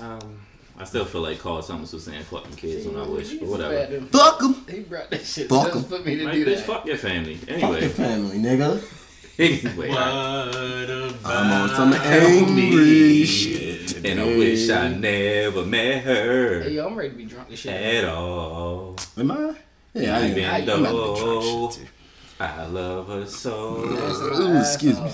Um, I still feel like Carl Thomas was saying fucking kids when I wish, but whatever. Fuck them. He brought that shit Fuck just 'em. for me to Like, do bitch, that. fuck your family. Fuck your Anyway, family, nigga. anyway, What I'm on some about angry me? shit today. and I wish I never met her Hey, yo, I'm ready to be drunk as shit. at all. Am I? Yeah, I am. Even I'm about to be though drunk. I love her so. Ooh, excuse me.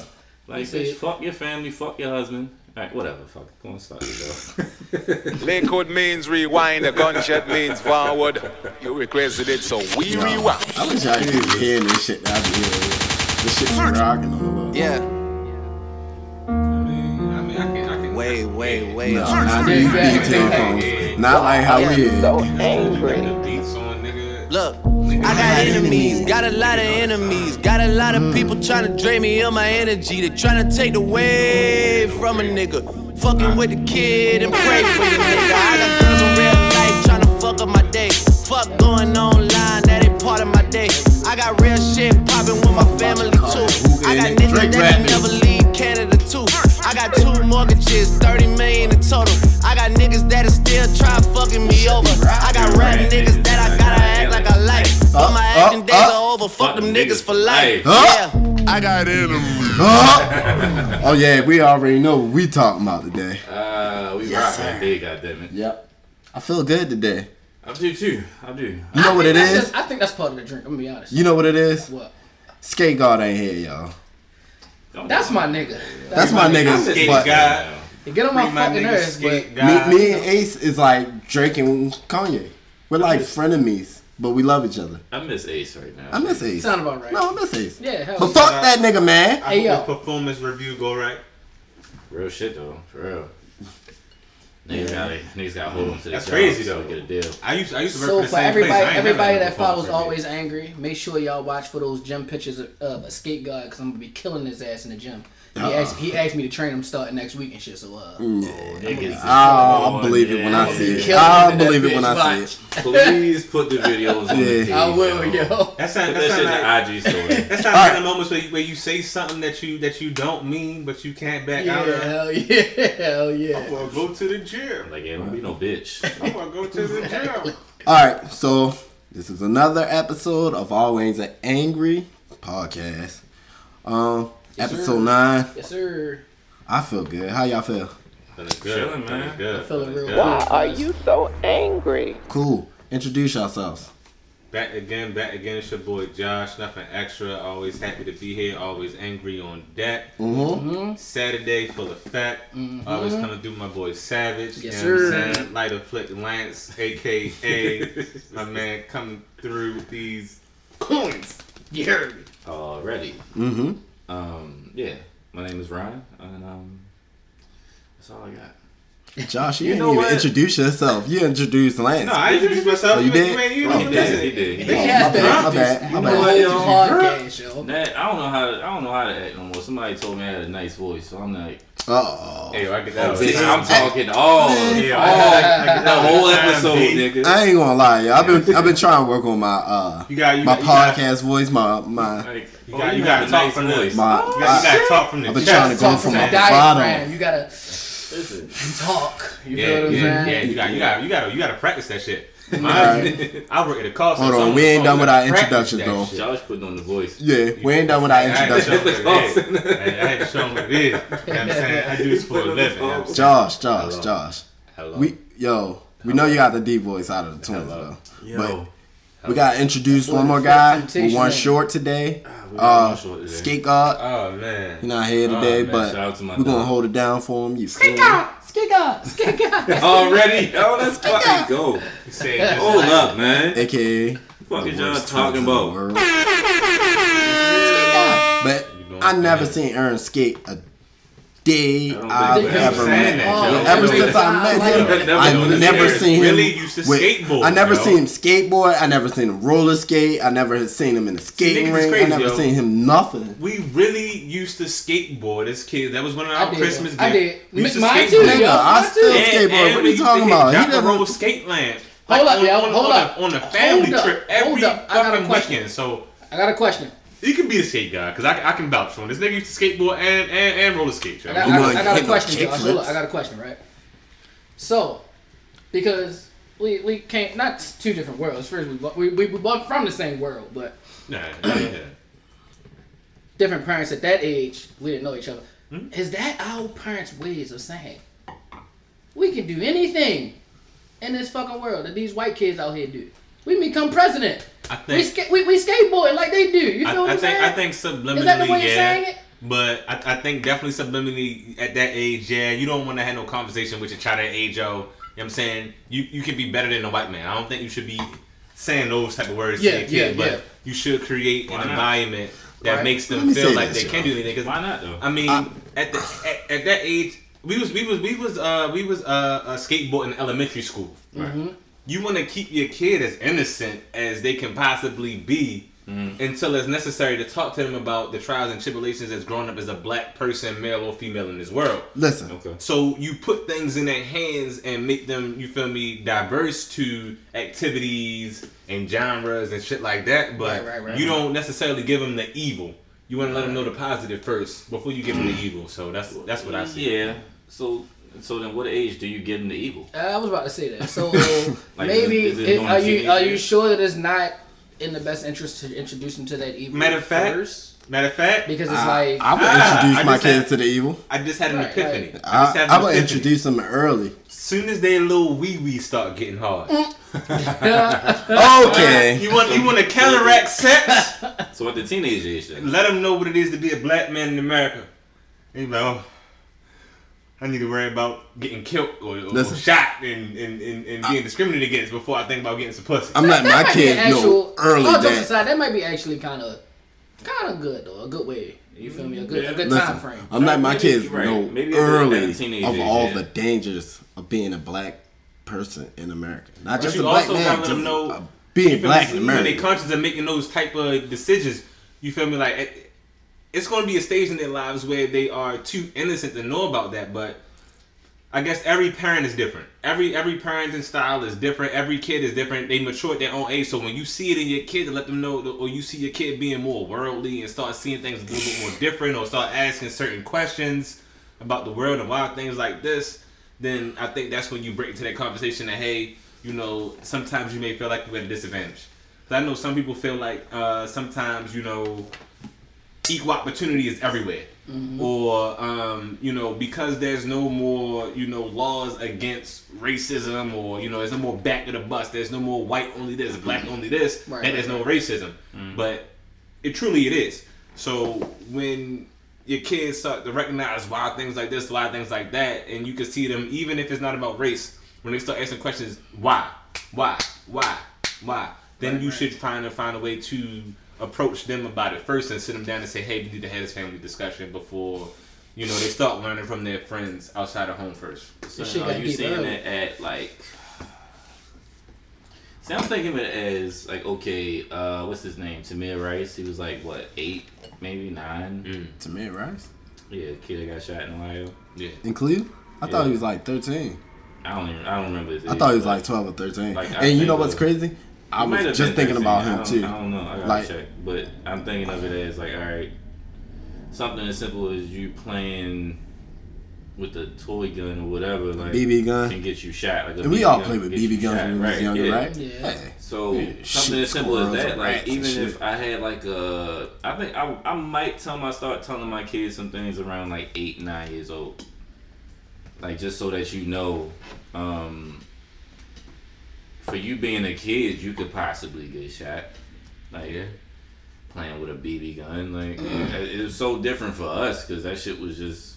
Like, You say bitch, fuck your family, fuck your husband. Alright, whatever, fuck it. Go on, start it, Lakewood means rewind, a gunshot means forward. You requested it, so we rewind. I wish I could be hearing this shit that I be hearing. This shit's rocking on the low. Yeah, I mean, I mean, I can, I can. way, way, way No, up. not these Yeah, these yeah, headphones. Not like how we is. The beats on, nigga. Look, I got enemies, got a lot of enemies, got a lot of people trying to drain me of my energy. They trying to take away from a nigga. Fucking with the kid and pray for the nigga. I got girls in real life trying to fuck up my day. Fuck going online, that ain't part of my day. I got real shit popping with my family too. I got niggas that never leave Canada too. I got two mortgages, 30 million in total. I got niggas that'll still try fucking me over. I got rap niggas that I like I like. My acting up, days up. are over. Fuck them niggas for life. Up. Yeah. I got enemies. Huh? oh yeah, we already know what we talking about today. Uh, we Yes, rock that sir. day, goddammit. Yep. I feel good today. I do too. I do. You know what it is? Just- I think that's part of the drink. I'm gonna be honest. You know what it is? What? Skate God ain't here, y'all. That's my nigga. That's my I'm nigga. skate But guy. Get on my my fucking nigga nerves, but me, me and Ace is like Drake and Kanye. We're like frenemies, but we love each other. I miss Ace right now. I miss Ace. sound about right. No, I miss Ace. Yeah, hell But yeah. fuck that nigga, man. I Hey, hope yo. the performance review go right. Real shit though, for real. Niggas got niggas got to hold on to their That's jobs crazy, so though. they get a deal. I used I used to work So for the for same everybody, place. I ain't never everybody had a that follows performance always angry, make sure y'all watch for those gym pictures of, of a skate guy because I'm gonna be killing his ass in the gym. He asked, he asked me to train him starting next week and shit. So uh, Niggas I'll believe it when I see it. I'll believe it when I see it. Please put the videos on the Yeah. page. I will, yo. yo. That's not Put that's that not like, in the IG story. that's not All like the moments where you, where you say something that you that you don't mean, but you can't back Yeah, out. of. hell yeah, hell yeah. I yeah. want to go to the gym. Like, yeah, don't be no bitch. I want to go to the gym. All right, so this is another episode of Always an Angry podcast. Um, Yes, episode sir. nine. Yes, sir. I feel good. How y'all feel? Feeling good, Chilling, man. Feeling good. feeling real good. good. Why are you so angry? Cool. Introduce yourselves. Back again, back again. It's your boy Josh. Nothing extra. Always happy to be here. Always angry on deck. Mm-hmm. Saturday full of fat. Always coming through my boy Savage. Yes, you know sir. what I'm saying? Lighter Flick Lance, aka my man, coming through with these coins. You heard me. Already. Mm-hmm. Um, yeah. My name is Ryan, and um, that's all I got. Josh, you, You didn't even what? introduce yourself. You introduced Lance. No, I introduced myself. Oh, you you did? You, you Oh, ain't He did. He did. He Bitch did. ass my bad, my bad, my You know bad. what, yo. That, I don't know how. To, I don't know how to act no more. Somebody told me I had a nice voice, so I'm like, Uh-oh. Hey, I get oh, that. bitch, I'm talking all, Yeah, all I get the whole all the time, episode, nigga. I ain't gonna lie, yo. I've been I've been trying to work on my uh You got you my got, you got- podcast voice, my my Like, You oh, got- you you gotta talk nice from the- my. You got, you got to talk from the I've been trying to go Talk from from the bottom. You gotta Listen, And talk. You Yeah, feel what I'm yeah, saying? yeah. You got, you got, you got, to you got to practice that shit. Alright. I work at a call Hold on, so we ain't done with our I'm introductions, though. shit. Josh putting on the voice. Yeah, we ain't done with our I had to show introduction. them what it is. I I had to show them what it is. You know what I'm saying? I do this for a living. You know what Josh, Josh, Josh. Hello. We yo, we know you got the deep voice out of the twins Hello. though. But we gotta introduce one more guy. We one short today. we Uh, short today. Skate God. Oh man. He not here today, Oh, but to we're gonna hold it down for him. You feel me? Skate God, skate God. Already? Oh, let's fucking go. You say Hold like- up, man. AKA Fuck is y'all talking twins in the about? world. But doing I never fine. seen Aaron skate a day I've ever met. Saying that, Oh, yo. Ever since I met him, Never I noticed never Aaron seen him. really used to with- skateboard, I never yo. seen him skateboard. I never seen him roller skate. I never had seen him in a skating niggas is ring. I never yo. seen him nothing. We really used to skateboard as kids. That was one of our did. Christmas gifts. I did. We used to Mine skateboard. too, Nigga, yo. I Mine still too. skateboard. And What are you talking about? He Jack the never. Roll skate lamp. Hold up, on, yo, on, hold on up. A, on a family Hold trip hold every. I got a fucking question. weekend. So I got a question. You can be a skate guy because I, I can vouch for him. This nigga used to skateboard and and, and roller skate. I got, I got, I got a question, kick Josh. flips. Hold up, I got a question, right? So, because we we came not two different worlds. First, we we we, we both from the same world, but Nah, yeah. different parents at that age. We didn't know each other. Hmm? Is that our parents' ways of saying we can do anything in this fucking world that these white kids out here do? We can become president. I We, think ska- we we skateboard like they do. You feel I, what I I'm think saying? I think subliminally, Is that the way you're saying it? But I, I think definitely subliminally at that age, yeah, you don't want to have no conversation with your child at age, yo. You know what I'm saying? You you can be better than a white man. I don't think you should be saying those type of words Yeah, to your yeah, kid, but yeah. you should create Why an not? environment that Right. makes them feel like this, they can y'all. do anything. 'Cause, Why not though? I mean, I- at the at, at that age, we was we was we was uh we was uh, uh skateboarding in elementary school. Mm-hmm. You want to keep your kid as innocent as they can possibly be mm-hmm. until it's necessary to talk to them about the trials and tribulations as growing up as a black person, male or female in this world. Listen, Okay. So you put things in their hands and make them, you feel me, diverse to activities and genres and shit like that. But Right, right, right. you don't necessarily give them the evil. You want to let them know the positive first before you give them the mm. evil. So that's that's what I see. Yeah. So so then, what age do you give them the evil? Uh, I was about to say that. So Like, maybe is it- is it it- are you are you sure that it's not in the best interest to introduce them to that evil Matter of fact, first? Matter of fact, Because it's I, like I would Ah, introduce I my kids had- to the evil. I just had an Right, epiphany. right. I, just I, had I would epiphany. introduce them early. Soon as their little wee wee start getting hard, Okay. you want you want to counteract sex. So at the teenage age, then. Let them know what it is to be a black man in America. You know, I need to worry about getting killed or, or Listen. shot and, and, and, and being discriminated against before I think about getting some pussy. I'm letting my might be kids an know early oh, all jokes that. aside, that might be actually kind of kind of good though, a good way. You feel me? A good a good time frame. I'm letting my Maybe- kids right. know Maybe at the- at early of all yeah. the dangers of being a black person in America. Not But just a you black also man, gotta just know being black in When they America. conscious of making those type of decisions, you feel me? Like it, it's going to be a stage in their lives where they are too innocent to know about that. But I guess every parent is different. Every every parenting style is different. Every kid is different. They mature at their own age. So when you see it in your kid, to let them know, or you see your kid being more worldly and start seeing things a little bit more different, or start asking certain questions about the world and why things like this, then I think that's when you break into that conversation that hey, you know, sometimes you may feel like you're at a disadvantage. I know some people feel like uh, sometimes you know equal opportunity is everywhere. Mm-hmm. Or um, you know, because there's no more, you know, laws against racism or, you know, there's no more back of the bus, there's no more white only this, mm-hmm. black only this, Right, and there's right, no racism. Mm-hmm. But it truly it is. So when your kids start to recognize why things like this, why things like that, and you can see them even if it's not about race, when they start asking questions, why? Why? Why? Why? Then you should find a find a way to approach them about it first and sit them down and say, hey, we need to have this family discussion before you know they start learning from their friends outside of home first. So shit are got you deep seeing early. it at like? See, I'm thinking of it as like okay, uh, what's his name? Tamir Rice. He was like what eight, maybe nine. To me, Rice Yeah, kid that got shot in Ohio. Yeah. in Cleveland. I thought Yeah. he was like 13. I don't even. I don't remember his. I thought he was like 12 or 13. Like, and you know what's crazy? I he was just thinking about him too. I don't know. I gotta Like- check, but I'm thinking of it as like all right, something as simple as you playing with the toy gun or whatever, like BB gun. can get you shot. Like a And we BB all gun played with BB guns shot, when we was right, younger, yeah. right? Yeah. Hey. So Yeah, something shoot as simple as that, like even if I had like a, I think I, I might tell my start telling my kids some things around like eight nine years old, like just so that you know, um, for you being a kid, you could possibly get shot, like playing with a BB gun, like it was so different for us because that shit was just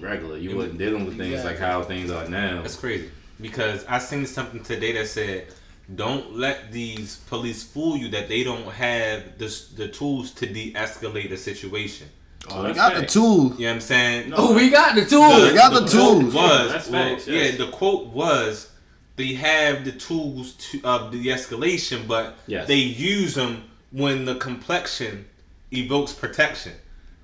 regular. You wasn't dealing with things like how things are now. That's crazy. Because I seen something today that said, "Don't let these police fool you that they don't have the the tools to de-escalate the situation." Oh, we that's got the facts. tool. You know what I'm saying? Oh, we got the tools. we got the quote tools. Was That's well, yes. yeah. The quote was, "They have the tools to of the escalation, but Yes. they use them when the complexion evokes protection."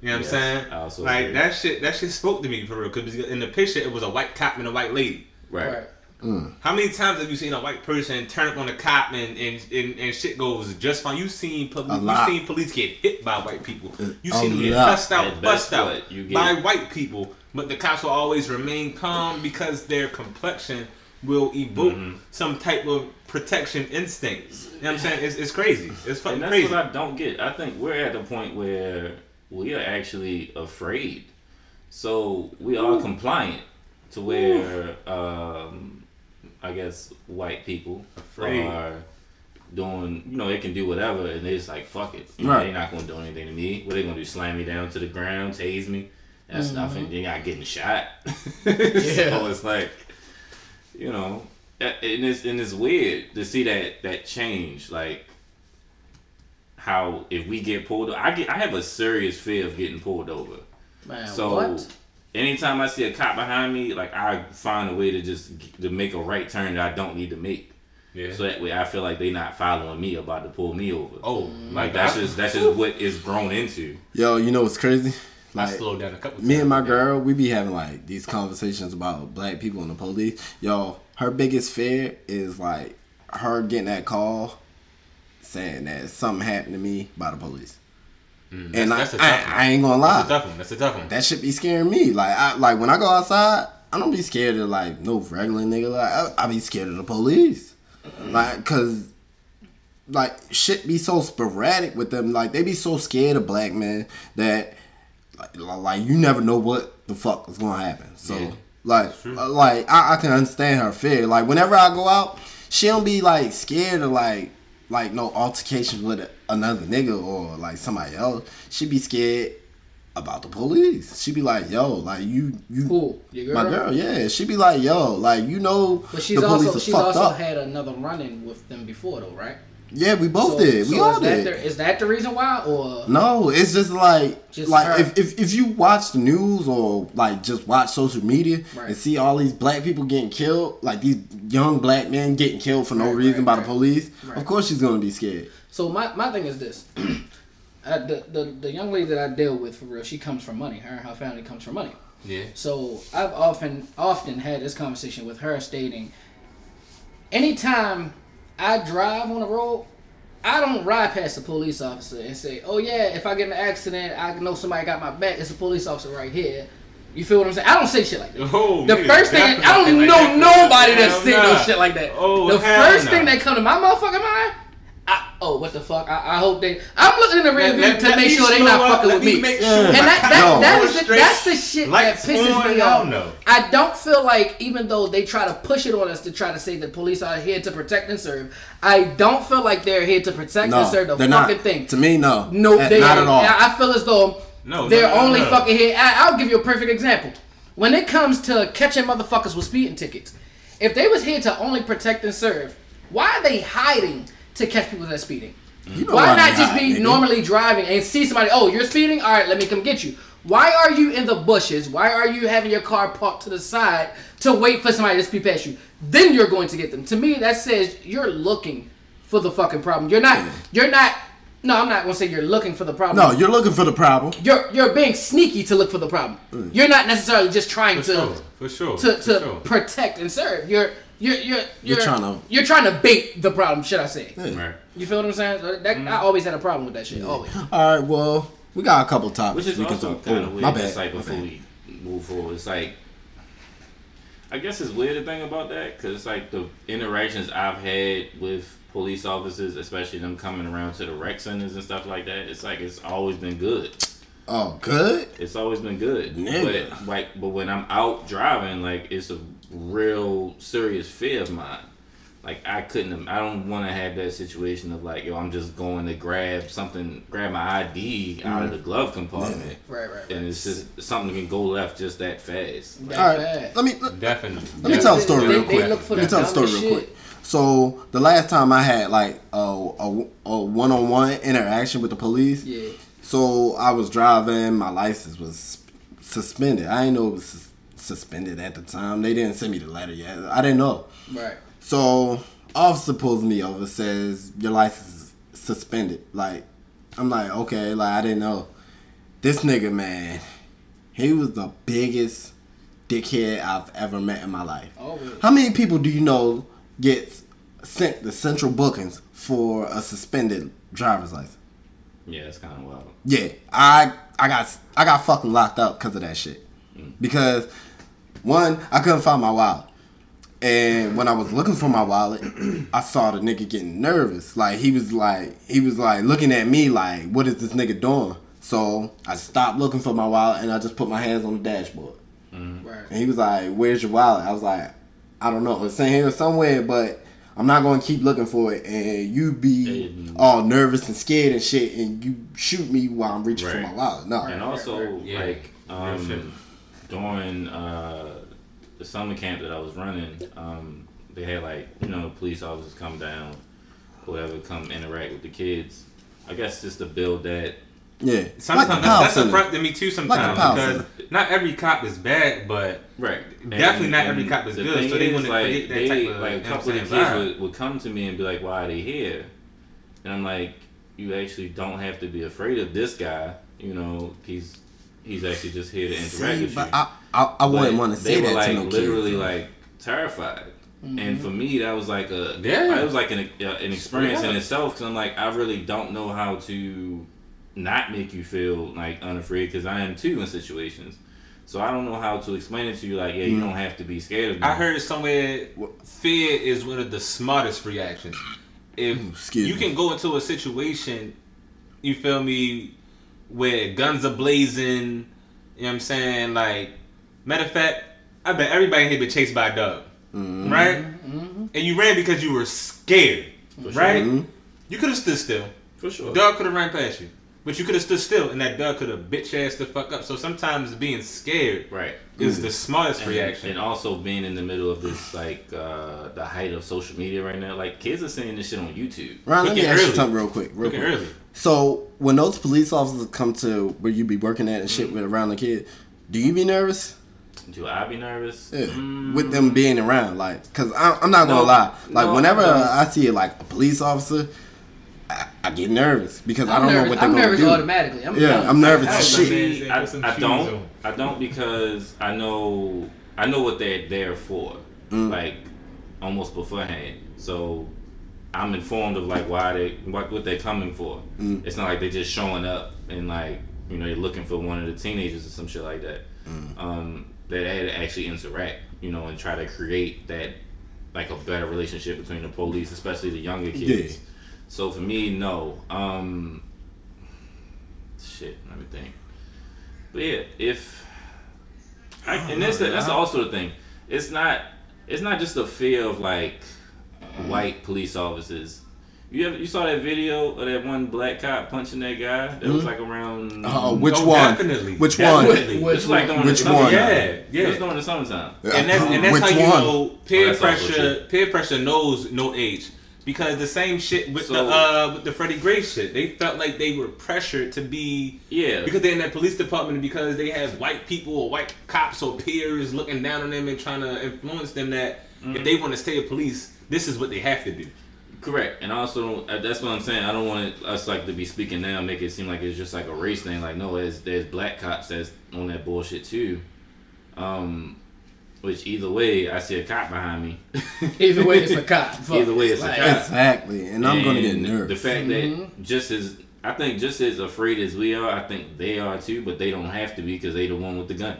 You know what Yes, I'm saying? Like agree. that shit. That shit spoke to me for real. Because in the picture, it was a white cop and a white lady. Right. Right. Mm. How many times have you seen a white person turn up on a cop and and, and, and shit goes just fine? You seen police, A you seen police get hit by white people. You seen them get lot. cussed out, bust out what you get. by white people, but the cops will always remain calm because their complexion will evoke Mm-hmm. some type of protection instincts. You know what I'm saying? It's, it's crazy. It's fucking And that's crazy. what I don't get. I think we're at the point where we are actually afraid. So we are compliant to where um, I guess white people Afraid. are doing you know, they can do whatever and they just like fuck it. You Right. they're not gonna do anything to me. What are they gonna do? Slam me down to the ground, tase me? That's nothing. You're not getting shot. So it's like you know, and it's and it's weird to see that that change. Like how if we get pulled, I get I have a serious fear of getting pulled over. Man, So what? anytime I see a cop behind me, like I find a way to just to make a right turn that I don't need to make. yeah. So that way I feel like they not following me about to pull me over. oh, my like that's just that's just what is grown into. Yo, you know what's crazy? I Like slowed down a couple. me and my girl, we be having like these conversations about black people and the police. Yo, her biggest fear is like her getting that call saying that something happened to me by the police. and I, Mm, that's a I, tough one. I ain't gonna That's a lie, tough one. That's a tough one. that should be scaring me. Like, I like when I go outside, I don't be scared of like no regular nigga. Like, I, I be scared of the police, like, cause like shit be so sporadic with them. Like, they be so scared of black men that like, like you never know what the fuck is gonna happen. So Yeah. like uh, like I, I can understand her fear. Like whenever I go out, she don't be like scared of like like no altercation with another nigga or like somebody else. She be scared about the police. She be like, yo, like you you Who? Your girl? my girl, yeah. She be like, yo, like you know But she's the police also she's also up. had another run-in with them before though, right? Yeah, we both So- did. We so all is that did. The, is that the reason why, or No, it's just like Just like if, if if you watch the news or like just watch social media Right. and see all these black people getting killed, like these young black men getting killed for no Right, reason right, by right. the police, Right. of course she's gonna be scared. So my, my thing is this. uh, the, the the young lady that I deal with for real, she comes from money. Her and her family comes from money. Yeah. So I've often often had this conversation with her stating anytime I drive on the road, I don't ride past a police officer and say, Oh yeah, if I get in an accident, I know somebody got my back, it's a police officer right here. You feel what I'm saying? I don't say shit like that. Oh, The first thing I don't like know that. nobody that Hell no shit like that. Oh, the first thing that come to my motherfucking mind, I, oh what the fuck? I, I hope they. I'm looking in the rear Let- view to make sure they slow not up, fucking with me me. make sure And my that, car that, No. that the, straight that's the shit lights that pisses me off. no. I don't feel like even though they try to push it on us to try to say that police are here to protect and serve, I don't feel like they're here to protect No, and serve the they're fucking not. thing. To me, no, No, they not at all. I feel as though No, they're no, no, only no. fucking here. I, I'll give you a perfect example. When it comes to catching motherfuckers with speeding tickets, if they was here to only protect and serve, why are they hiding to catch people that are speeding? You know Why they not just hide, be nigga. normally driving and see somebody? Oh, you're speeding. All right, let me come get you. Why are you in the bushes? Why are you having your car parked to the side to wait for somebody to speed past you? Then you're going to get them. To me, that says you're looking for the fucking problem. You're not. You're not. No, I'm not gonna say you're looking for the problem. No, you're looking for the problem. you're you're being sneaky to look for the problem. Mm. You're not necessarily just trying For to sure. For sure. to, for to sure. protect and serve. You're you're you're you're, You're tryna- you're trying to bait the problem. Should I say? Right. You feel what I'm saying? So that, Mm. I always had a problem with that shit. Always. All right, well, we got a couple topics Which is we can also talk. kind Oh, of weird. my It's bad. like before bad. we move forward, it's like I guess it's weird to think about that because it's like the interactions I've had with police officers, especially them coming around to the rec centers and stuff like that. It's like it's always been good. Oh, good. It's always been good. Nigga. But like, but when I'm out driving, like it's a real serious fear of mine. Like I couldn't. I don't want to have that situation of like, yo, I'm just going to grab something, grab my ID out of mm-hmm. the glove compartment, Right, right, right. and it's just something can go left just that fast. That All right, let me let, Definitely. let me tell a story They- real they quick. Let me tell a story dumbest real quick. So the last time I had like a a, a one-on-one interaction with the police, Yeah. So I was driving, my license was suspended. I didn't know it was sus- suspended at the time. They didn't send me the letter yet. I didn't know. Right. So officer pulls me over, says your license is suspended. Like I'm like, okay, like I didn't know. This nigga, man, he was the biggest dickhead I've ever met in my life. Oh, Always. How many people do you know get sent the central bookings for a suspended driver's license? Yeah, it's kind of wild. Yeah, I I got I got fucking locked up because of that shit. Mm. Because one, I couldn't find my wallet. And when I was looking for my wallet, I saw the nigga getting nervous. Like he was like he was like looking at me like, what is this nigga doing? So I stopped looking for my wallet and I just put my hands on the dashboard. Right. And he was like, "Where's your wallet?" I was like, "I don't know. It's in here somewhere, but I'm not going to keep looking for it." And you be And- all nervous and scared and shit, and you shoot me while I'm reaching for my wallet. No, And also, Yeah. like Real shit. um, during uh, the summer camp that I was running, um, they had like you know police officers come down, whatever, come interact with the kids. I guess just to build that. yeah. Sometimes Like that's, power that's a front to me too. Sometimes power because center. not every cop is bad, but Right. Definitely not every cop is good, so they is, wouldn't like, create that they, type of, like a couple of the kids would, would come to me and be like, "Why are they here?" And I'm like, "You actually don't have to be afraid of this guy. You know, he's he's actually just here to interact See, with but you." I, I, I wouldn't want to they say were that like to no literally kid. like terrified. And for mm-hmm. me, that was like a Yeah. it was like an uh, an experience in itself because I'm like I really don't know how to not make you feel like unafraid because I am too in situations. So I don't know how to explain it to you like yeah you mm. don't have to be scared of me. I heard somewhere fear is one of the smartest reactions. If mm, Excuse you me. can go into a situation, you feel me, where guns are blazing, you know what I'm saying? Like, matter of fact, I bet everybody here been chased by a dog, Mm-hmm. right? And you ran because you were scared, right? Mhm. You could have stood still. for sure. Dog could have ran past you. But you could have stood still and that dog could have bitch ass the fuck up. So sometimes being scared Right. is the smartest And, reaction. and also being in the middle of this like uh the height of social media right now, like kids are saying this shit on YouTube. Ryan, let me Quick and ask you early. something real quick. Real Quick quick. early. So when those police officers come to where you be working at and shit Mm-hmm. with around the kid, do you be nervous? Do I be nervous? Yeah. Mm, With them being around, like, cause I, I'm not gonna No, lie. Like, no, whenever no. I see like a police officer, I, I get nervous because I I'm don't know what they're I'm gonna nervous do. automatically. I'm Yeah, done. I'm nervous I- as shit. See, I, I don't. on. I don't because I know I know what they're there for, Mm. like almost beforehand. So I'm informed of like why they what what they're coming for. Mm. It's not like they're just showing up and like you know you're looking for one of the teenagers or some shit like that. Mm. Um, they had to actually interact, you know, and try to create that like a better relationship between the police, especially the younger kids. Yeah. So for me, no. Um, shit, let me think. But yeah, if I, and that's the, that's also the thing. It's not it's not just a fear of like white police officers. You ever you saw that video of that one black cop punching that guy that was like around Oh, which Oh, one? definitely. Which Definitely. one? It was like during Which the one? Yeah, It was yeah. during the summertime. And that's, and that's Which how you one? know peer Oh, pressure. Peer pressure knows no age because the same shit with the uh with the Freddie Gray shit. They felt like they were pressured to be Yeah. because they're in that police department because they have white people or white cops or peers looking down on them and trying to influence them that Mm-hmm. if they want to stay a police, this is what they have to do. Correct, and also uh, that's what I'm saying. I don't want us like to be speaking now, make it seem like it's just like a race thing. Like no, there's there's black cops that's on that bullshit too. Um, which either way, I see a cop behind me. Either way, it's a cop. Fuck Either way, it. it's a cop. Exactly, and I'm gonna get And nervous. The fact Mm-hmm. that just as I think just as afraid as we are, I think they are too, but they don't have to be because they the one with the gun.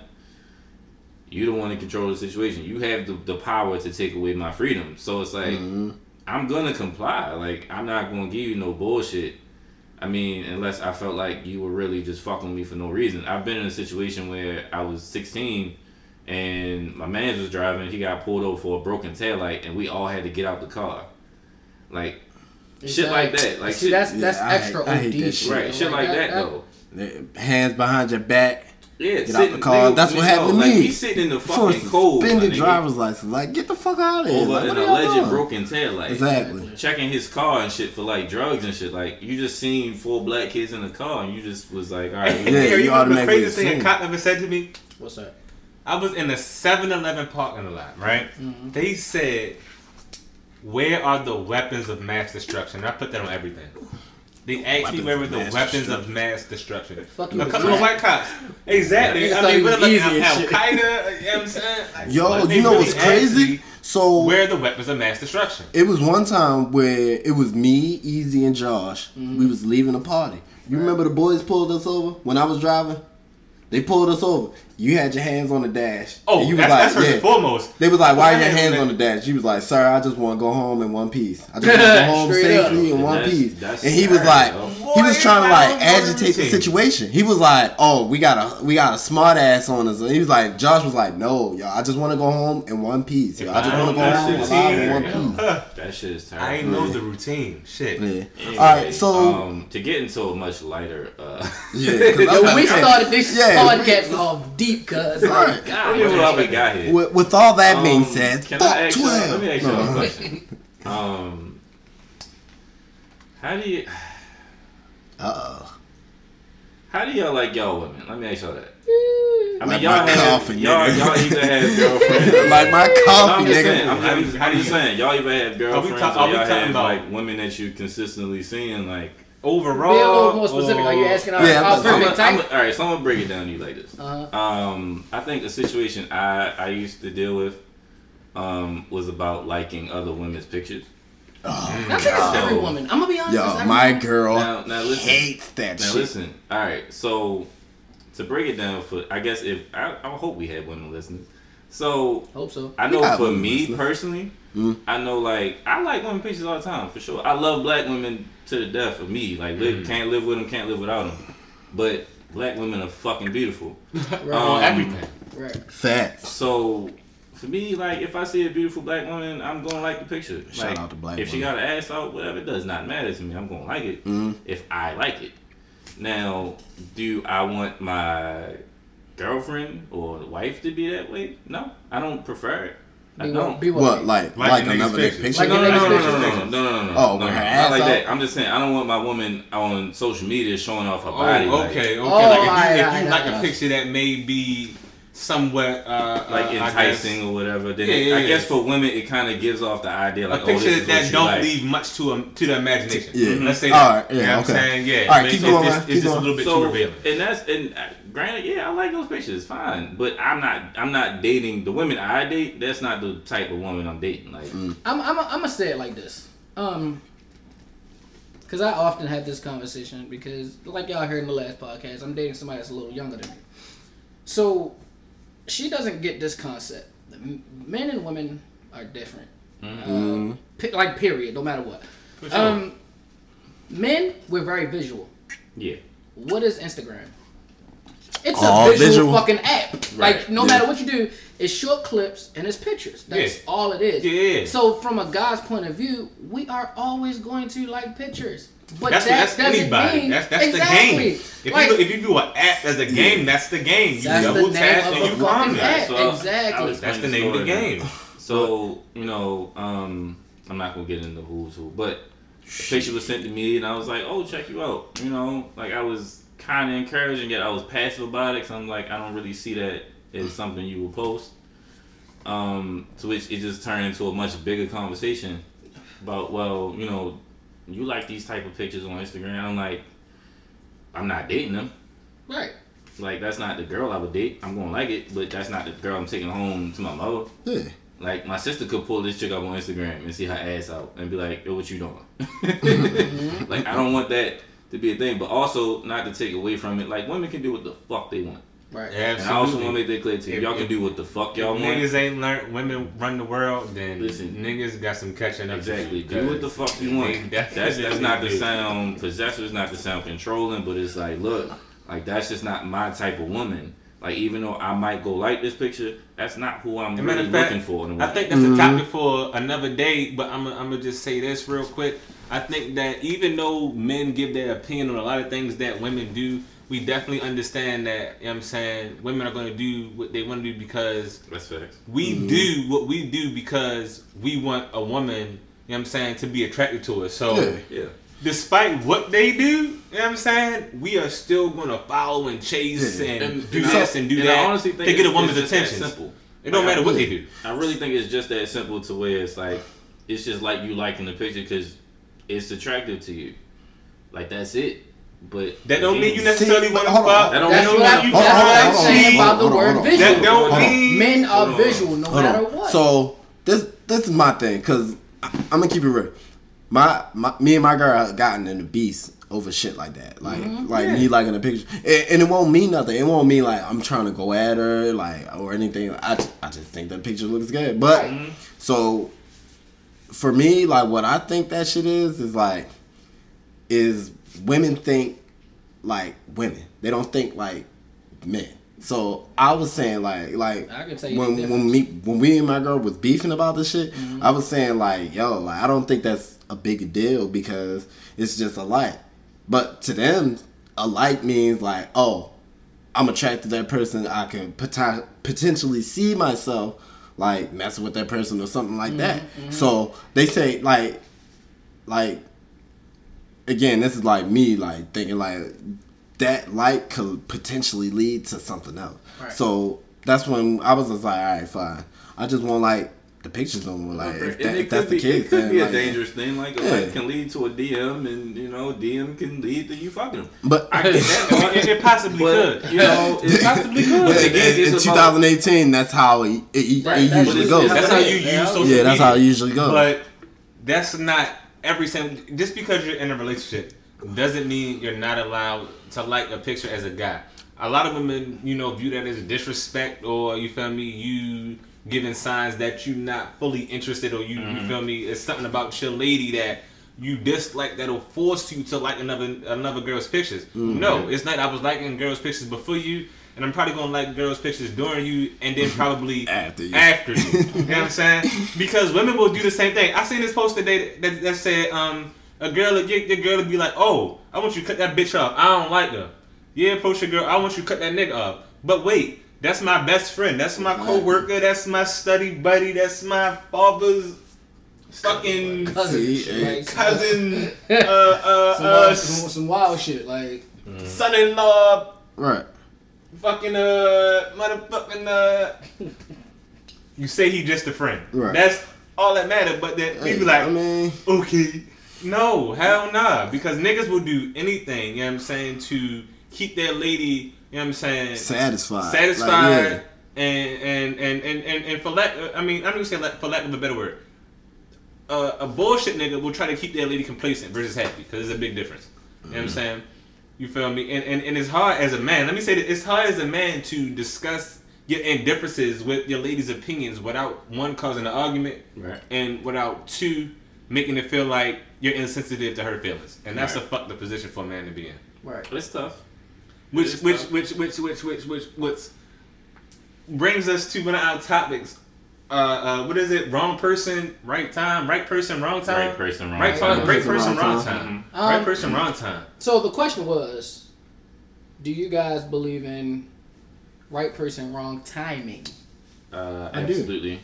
You the one in control the situation. You have the, the power to take away my freedom. So it's like Mm-hmm. I'm gonna comply. Like I'm not gonna give you no bullshit. I mean, unless I felt like you were really just fucking with me for no reason. I've been in a situation where I was 16 and my man was driving. He got pulled over for a broken taillight, and we all had to get out the car. Like shit like that. Like see, shit, that's Yeah, that's I hate- extra I hate that shit. shit. right, shit like that though. Hands behind your back. Yeah, Get out the car. That's what happened to like, me. We sitting in the For fucking cold, my suspended nigga, driver's license. Like, get the fuck out of here. over Like, an what are y'all alleged doing? broken taillight. Exactly. Checking his car and shit for like drugs and shit. Like you just seen four black kids in the car, and you just was like, all right, Yeah, you, you remember the craziest thing a cop ever said to me? What's that? I was in the 7-Eleven parking lot, right? Mm-hmm. They said, "Where are the weapons of mass destruction?" And I put that on everything. They actually Weapons wear with the weapons of mass destruction. Fuck you, A couple of white cops. Exactly. Niggas I mean, was what like easy Al and shit. Qaeda, you know what I'm saying? Like, Yo, like, you know really what's crazy? actually So Wear the weapons of mass destruction. it was one time where it was me, Easy, and Josh. Mm-hmm. We was leaving a party. You remember the boys pulled us over when I was driving? They pulled us over. You had your hands on the dash. Oh, and you that's, that's first and foremost. They was like, "Why are your hands hands on on the dash?" You was like, "Sir, I just want to go home in one piece. I just want to go home Straight up. safely in one That's- piece." that's And he was like, though. he was trying to like agitate the situation. He was like, "Oh, we got a we got a smart ass on us." And he was like, Josh was like, "No, yo, I just want to go home in one piece. Yo, I just want to go home alive in one piece." That shit is terrible. I ain't know the routine. Shit. Yeah. Anyway, All right, so um, to get into a much lighter, uh, yeah, 'cause I'm Yo, about we started this podcast off deep, cuz. Right. Like, God, Let me what we got here. With, with all that being Um, said, can fuck I ask y'all, let me ask you No. a question. Um, how do you Uh oh. how do y'all like y'all women? Let me ask y'all that. I mean, Like y'all my have coffee, y'all, nigga. y'all either have girlfriends. like my No, coffee, I'm just nigga. saying. I'm, How I'm, how I'm do just you- saying. Y'all either have girlfriends talk- or are we y'all talking have about- like women that you consistently seeing. Like, Overall. Be a little more specific. Are you asking our, Yeah, our I'm- I'm perfect gonna- I'm type? all right, so I'm gonna break it down to you like this. Uh-huh. Um, I think a situation I I used to deal with um was about liking other women's pictures. Oh, I think it's every woman. I'm gonna be honest. Yo, my woman. girl Now, now listen. hates that Now shit. listen. All right, so to break it down for, I guess if I, I hope we have women listening. So Hope so. I know for me listening. personally, Mm. I know like I like women pictures all the time for sure. I love black women to the death of me. Like live, can't live with them, can't live without them. But black women are fucking beautiful. Right. Um, everything. right. Facts. So for me, like if I see a beautiful black woman, I'm gonna like the picture. Shout like, out to black women. If she got an ass out, whatever, it does not matter to me. I'm gonna like it Mhm. if I like it. Now, do I want my girlfriend or wife to be that way? No, I don't prefer it. I don't. what? Be what? What, like, Like like, another nigga pictures. picture? Like no, no, no, no, no, no, no, no, no, no. Oh, no, with her not like out? that. I'm just saying I don't want my woman on social media showing off her Oh, body. like- okay, okay. Oh, like if you, alright, if you alright, like alright. a picture that may be somewhat uh, like uh, enticing or whatever. Then Yeah, it- yeah, I yeah. guess for women it kind of gives off the idea like a oh, this picture is that what you don't like. leave much to um, to the imagination. Yeah. Let's say All that. right, yeah, you know okay. I'm saying? Yeah. All right, keep it's, going, It's, it's keep just a little bit so, too revealing. and that's and granted, yeah, I like those pictures, fine. But I'm not, I'm not dating the women I date. That's not the type of woman I'm dating. Like, Mm. I'm I'm I'm gonna say it like this. Um, because I often have this conversation because, like y'all heard in the last podcast, I'm dating somebody that's a little younger than me. So, she doesn't get this concept. Men and women are different. Mm-hmm. Uh, pe- like period, no matter what. Sure. Um, men, we're very visual. yeah, What is Instagram? It's All a visual, visual. fucking app. Right. Like no Yeah. matter what you do, it's short clips and it's pictures. That's Yeah. all it is. Yeah. So from a guy's point of view, we are always going to like pictures. But That's, that that's doesn't anybody. mean that's that's exactly. the game. If Like, you if you do an app as a game, that's the game. You That's the double name tap of and the you fucking combat. app. So I'll- exactly. That's the name of the game. So you know, um, I'm not gonna get into who's who, but the picture was sent to me, and I was like, "Oh, check you out." You know, like I was kind of encouraging, yet I was passive about it. Cause I'm like, I don't really see that as something you will post. Um, to which it just turned into a much bigger conversation about, well, you know, you like these type of pictures on Instagram. I'm like, I'm not dating them. right. Like that's not the girl I would date. I'm gonna like it, but that's not the girl I'm taking home to my mother. Yeah. Like my sister could pull this chick up on Instagram and see her ass out and be like, "Yo, what you doing?" Mm-hmm. like I don't want that to be a thing, but also not to take away from it. Like women can do what the fuck they want, Right. yeah and I also want to Absolutely. make that clear to you. If- Y'all can if- do what the fuck y'all want. niggas ain't learned women run the world, then Listen. niggas got some catching up. to Exactly. do, Do what the fuck you want. That's that's definitely not the sound possessive. It's not the sound controlling. But it's like, look, like that's just not my type of woman. Like even though I might go like this picture, that's not who I'm As a matter really fact, looking for. In a I woman. think that's a mm-hmm. topic for another day, but I'm I'm gonna just say this real quick. I think that even though men give their opinion on a lot of things that women do, we definitely understand that, you know what I'm saying, women are gonna do what they wanna do because that's facts. we mm-hmm. do what we do because we want a woman, you know what I'm saying, to be attracted to us. So Yeah. Yeah. despite what they do, you know what I'm saying, we are still gonna follow and chase Yeah. and, do and this I- and do and that I honestly think to get a woman's it's just that attention. Simple. It don't Like, matter I what they do. I really think it's just that simple to where it's like it's just like you liking the picture because it's attractive to you. Like that's it. But That don't mean you necessarily want to fuck. That don't That's mean what you I'm, you Hold on, that's hold what on, I'm hold on, saying about the hold word on. visual. That don't mean Men are visual no matter what. So this this is my thing, cause I, I'm gonna keep it real. My, my me and my girl have gotten in the beast over shit like that, like Mm-hmm. like me liking a picture, and, and it won't mean nothing. It won't mean like I'm trying to go at her, like or anything. I I just think the picture looks good. But so for me, like what I think that shit is is like is women think like women. They don't think like men. So I was saying like like I can tell you when when me when we and my girl was beefing about this shit, Mm-hmm. I was saying like yo like I don't think that's a big deal because it's just a like. But to them, a like means like oh I'm attracted to that person. I can pota- potentially see myself like messing with that person or something like that. Mm-hmm. So they say like like again, this is like me like thinking like that like could potentially lead to something else. Right. So that's when I was just like, all right, fine. I just want like the pictures on me. Like if, that, it if that's could the be, case, it could then, be a like, dangerous thing. Like a Yeah. like can lead to a DM, and you know, DM can lead to you fucking them. But I get that, it, it possibly but could. you know, it possibly could. But But in, in it's about- 2018, that's how it, it, it Right, that's- usually but goes. That's how you Yeah. use social yeah, that's media. how it usually goes. But that's not every single. Just because you're in a relationship doesn't mean you're not allowed to like a picture as a guy. A lot of women, you know, view that as disrespect, or you feel me, you giving signs that you're not fully interested, or you, you feel me, it's something about your lady that you dislike that'll force you to like another another girl's pictures. No, it's not. I was liking girls' pictures before you. And I'm probably gonna like girls' pictures during you, and then probably After you. After you, you know what I'm saying? Because women will do the same thing. I seen this post today that, that said, um, a girl, your, your girl would be like, "Oh, I want you to cut that bitch off. I don't like her." Yeah, approach your girl. I want you to cut that nigga off. But wait, that's my best friend. That's my coworker. That's my study buddy. That's my father's fucking cousin, See, eh, cousin, uh, uh, some, uh, wild, some, some wild shit. Like son-in-law, right. fucking uh motherfucking uh you say he just a friend. Right. That's all that matter, but then Hey, be like I mean, okay. No, hell nah. Because niggas will do anything, you know what I'm saying, to keep their lady, you know what I'm saying, satisfied. satisfied Like, yeah. and, and, and, and, and, and for lack I mean I'm gonna say for lack of a better word. Uh, a bullshit nigga will try to keep their lady complacent versus happy because there's a big difference. You know what I'm saying? You feel me? And, and and it's hard as a man. Let me say that it's hard as a man to discuss your indifferences with your lady's opinions without one causing an argument Right. and without two making it feel like you're insensitive to her feelings. And that's Right. a fucked up position for a man to be in. right. It's tough. Which It's which, which which which which which which brings us to one of our topics. Uh, uh, what is it? Wrong person, right time. Right person, wrong time. Right person, wrong right time. time. Right Person, person, wrong wrong time. time. Um, right person, wrong time. So the question was, do you guys believe in right person, wrong timing? Uh, I do. absolutely.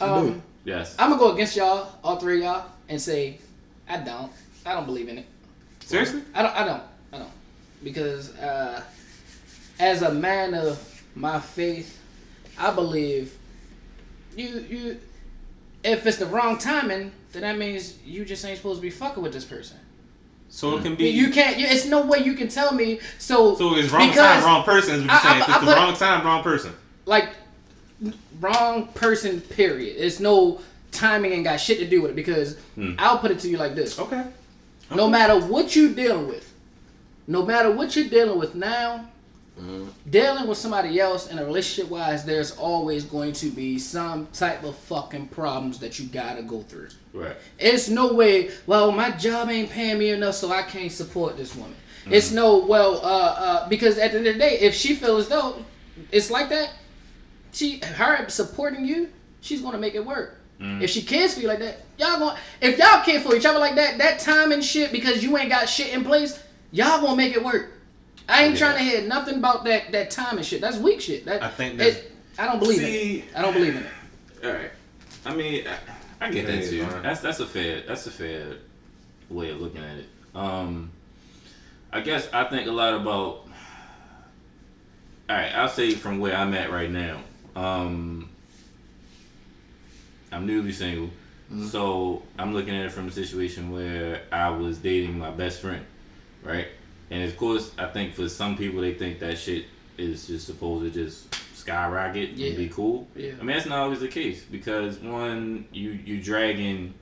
Um, Yes. I'm gonna go against y'all, all three of y'all, and say I don't. I don't believe in it. Seriously? I don't. I don't. I don't. Because uh, as a man of my faith, I believe you you. If it's the wrong timing, then that means you just ain't supposed to be fucking with this person. So it can be. You can't. You, it's no way you can tell me. So so it's wrong time, wrong person. Is what you're I- I- saying. If I it's the put- wrong time, wrong person. like wrong person period it's no timing and got shit to do with it because i'll put it to you like this Okay. no matter what you're dealing with no matter what you're dealing with now dealing with somebody else in a relationship wise there's always going to be some type of fucking problems that you gotta go through Right. it's no way, well, my job ain't paying me enough, so I can't support this woman. It's no, well, uh, uh, because at the end of the day, if she feels though it's like that, she, her supporting you, she's gonna make it work. If she cares for you like that, y'all gonna. if y'all care for each other like that, that time and shit, because you ain't got shit in place, y'all gonna make it work. I ain't Yeah. trying to hear nothing about that that time and shit. That's weak shit. That I think that's- it, I don't believe in it. I don't believe in it. All right. I mean, I, I get that Yeah, too. fine. That's that's a fair that's a fair way of looking at it. Um, I guess I think a lot about. All right, I'll say from where I'm at right now. Um, I'm newly single, so I'm looking at it from a situation where I was dating my best friend. Right? And of course, I think for some people they think that shit is just supposed to just skyrocket Yeah. and be cool. Yeah. I mean that's not always the case because one, you you dragging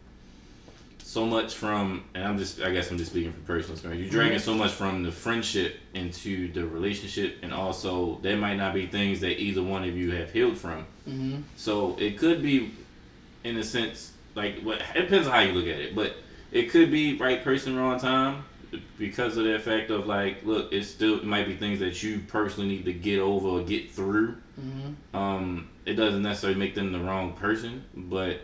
so much from, and I'm just I guess I'm just speaking from personal experience. You're dragging so much from the friendship into the relationship, and also there might not be things that either one of you have healed from. Mm-hmm. So it could be, in a sense, like what it depends on how you look at it, but it could be right person, wrong time, because of the effect of like, look, it still it might be things that you personally need to get over or get through. Mm-hmm. Um, it doesn't necessarily make them the wrong person, but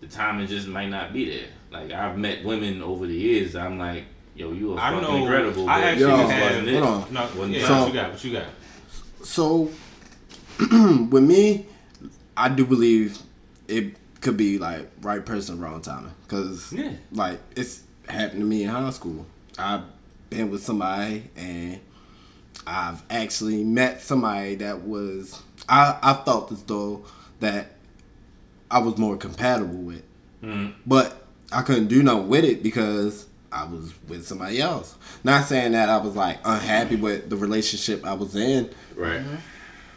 the timing just might not be there. Like I've met women over the years, I'm like, yo, you are I fucking know. incredible. I but actually Yo, had. wasn't it. hold on. No, Wasn't yeah. So- what you got? What you got? So, with me, I do believe it could be like right person, wrong timing. Cause Yeah. like it's happened to me in high school. I've been with somebody and I've actually met somebody that was I I felt as though that I was more compatible with, mm-hmm. but I couldn't do nothing with it because I was with somebody else. Not saying that I was like unhappy with the relationship I was in Right. Mm-hmm.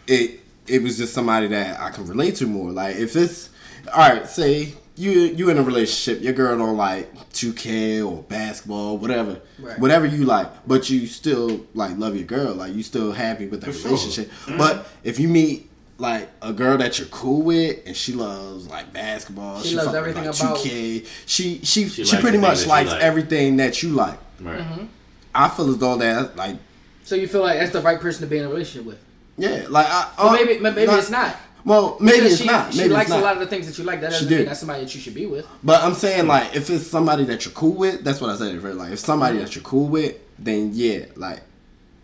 it it was just somebody that I can relate to more. Like if it's all right, say you you in a relationship, your girl don't like 2K or basketball, whatever, Right. whatever you like, but you still like love your girl, like you still happy with the For sure. relationship. But if you meet like a girl that you're cool with and she loves like basketball, She loves everything like, about- 2K, she she she, likes the pretty much likes like. everything that you like. Right. Mm-hmm. I feel as though that like So you feel like that's the right person to be in a relationship with? yeah, like I, Well, uh, maybe maybe it's not. Well, maybe Because it's she, not. She likes not. a lot of the things that you like. That doesn't mean that's somebody that you should be with. But I'm saying like if it's somebody that you're cool with, that's what I said. Right? Like if somebody mm-hmm. that you're cool with, then yeah, like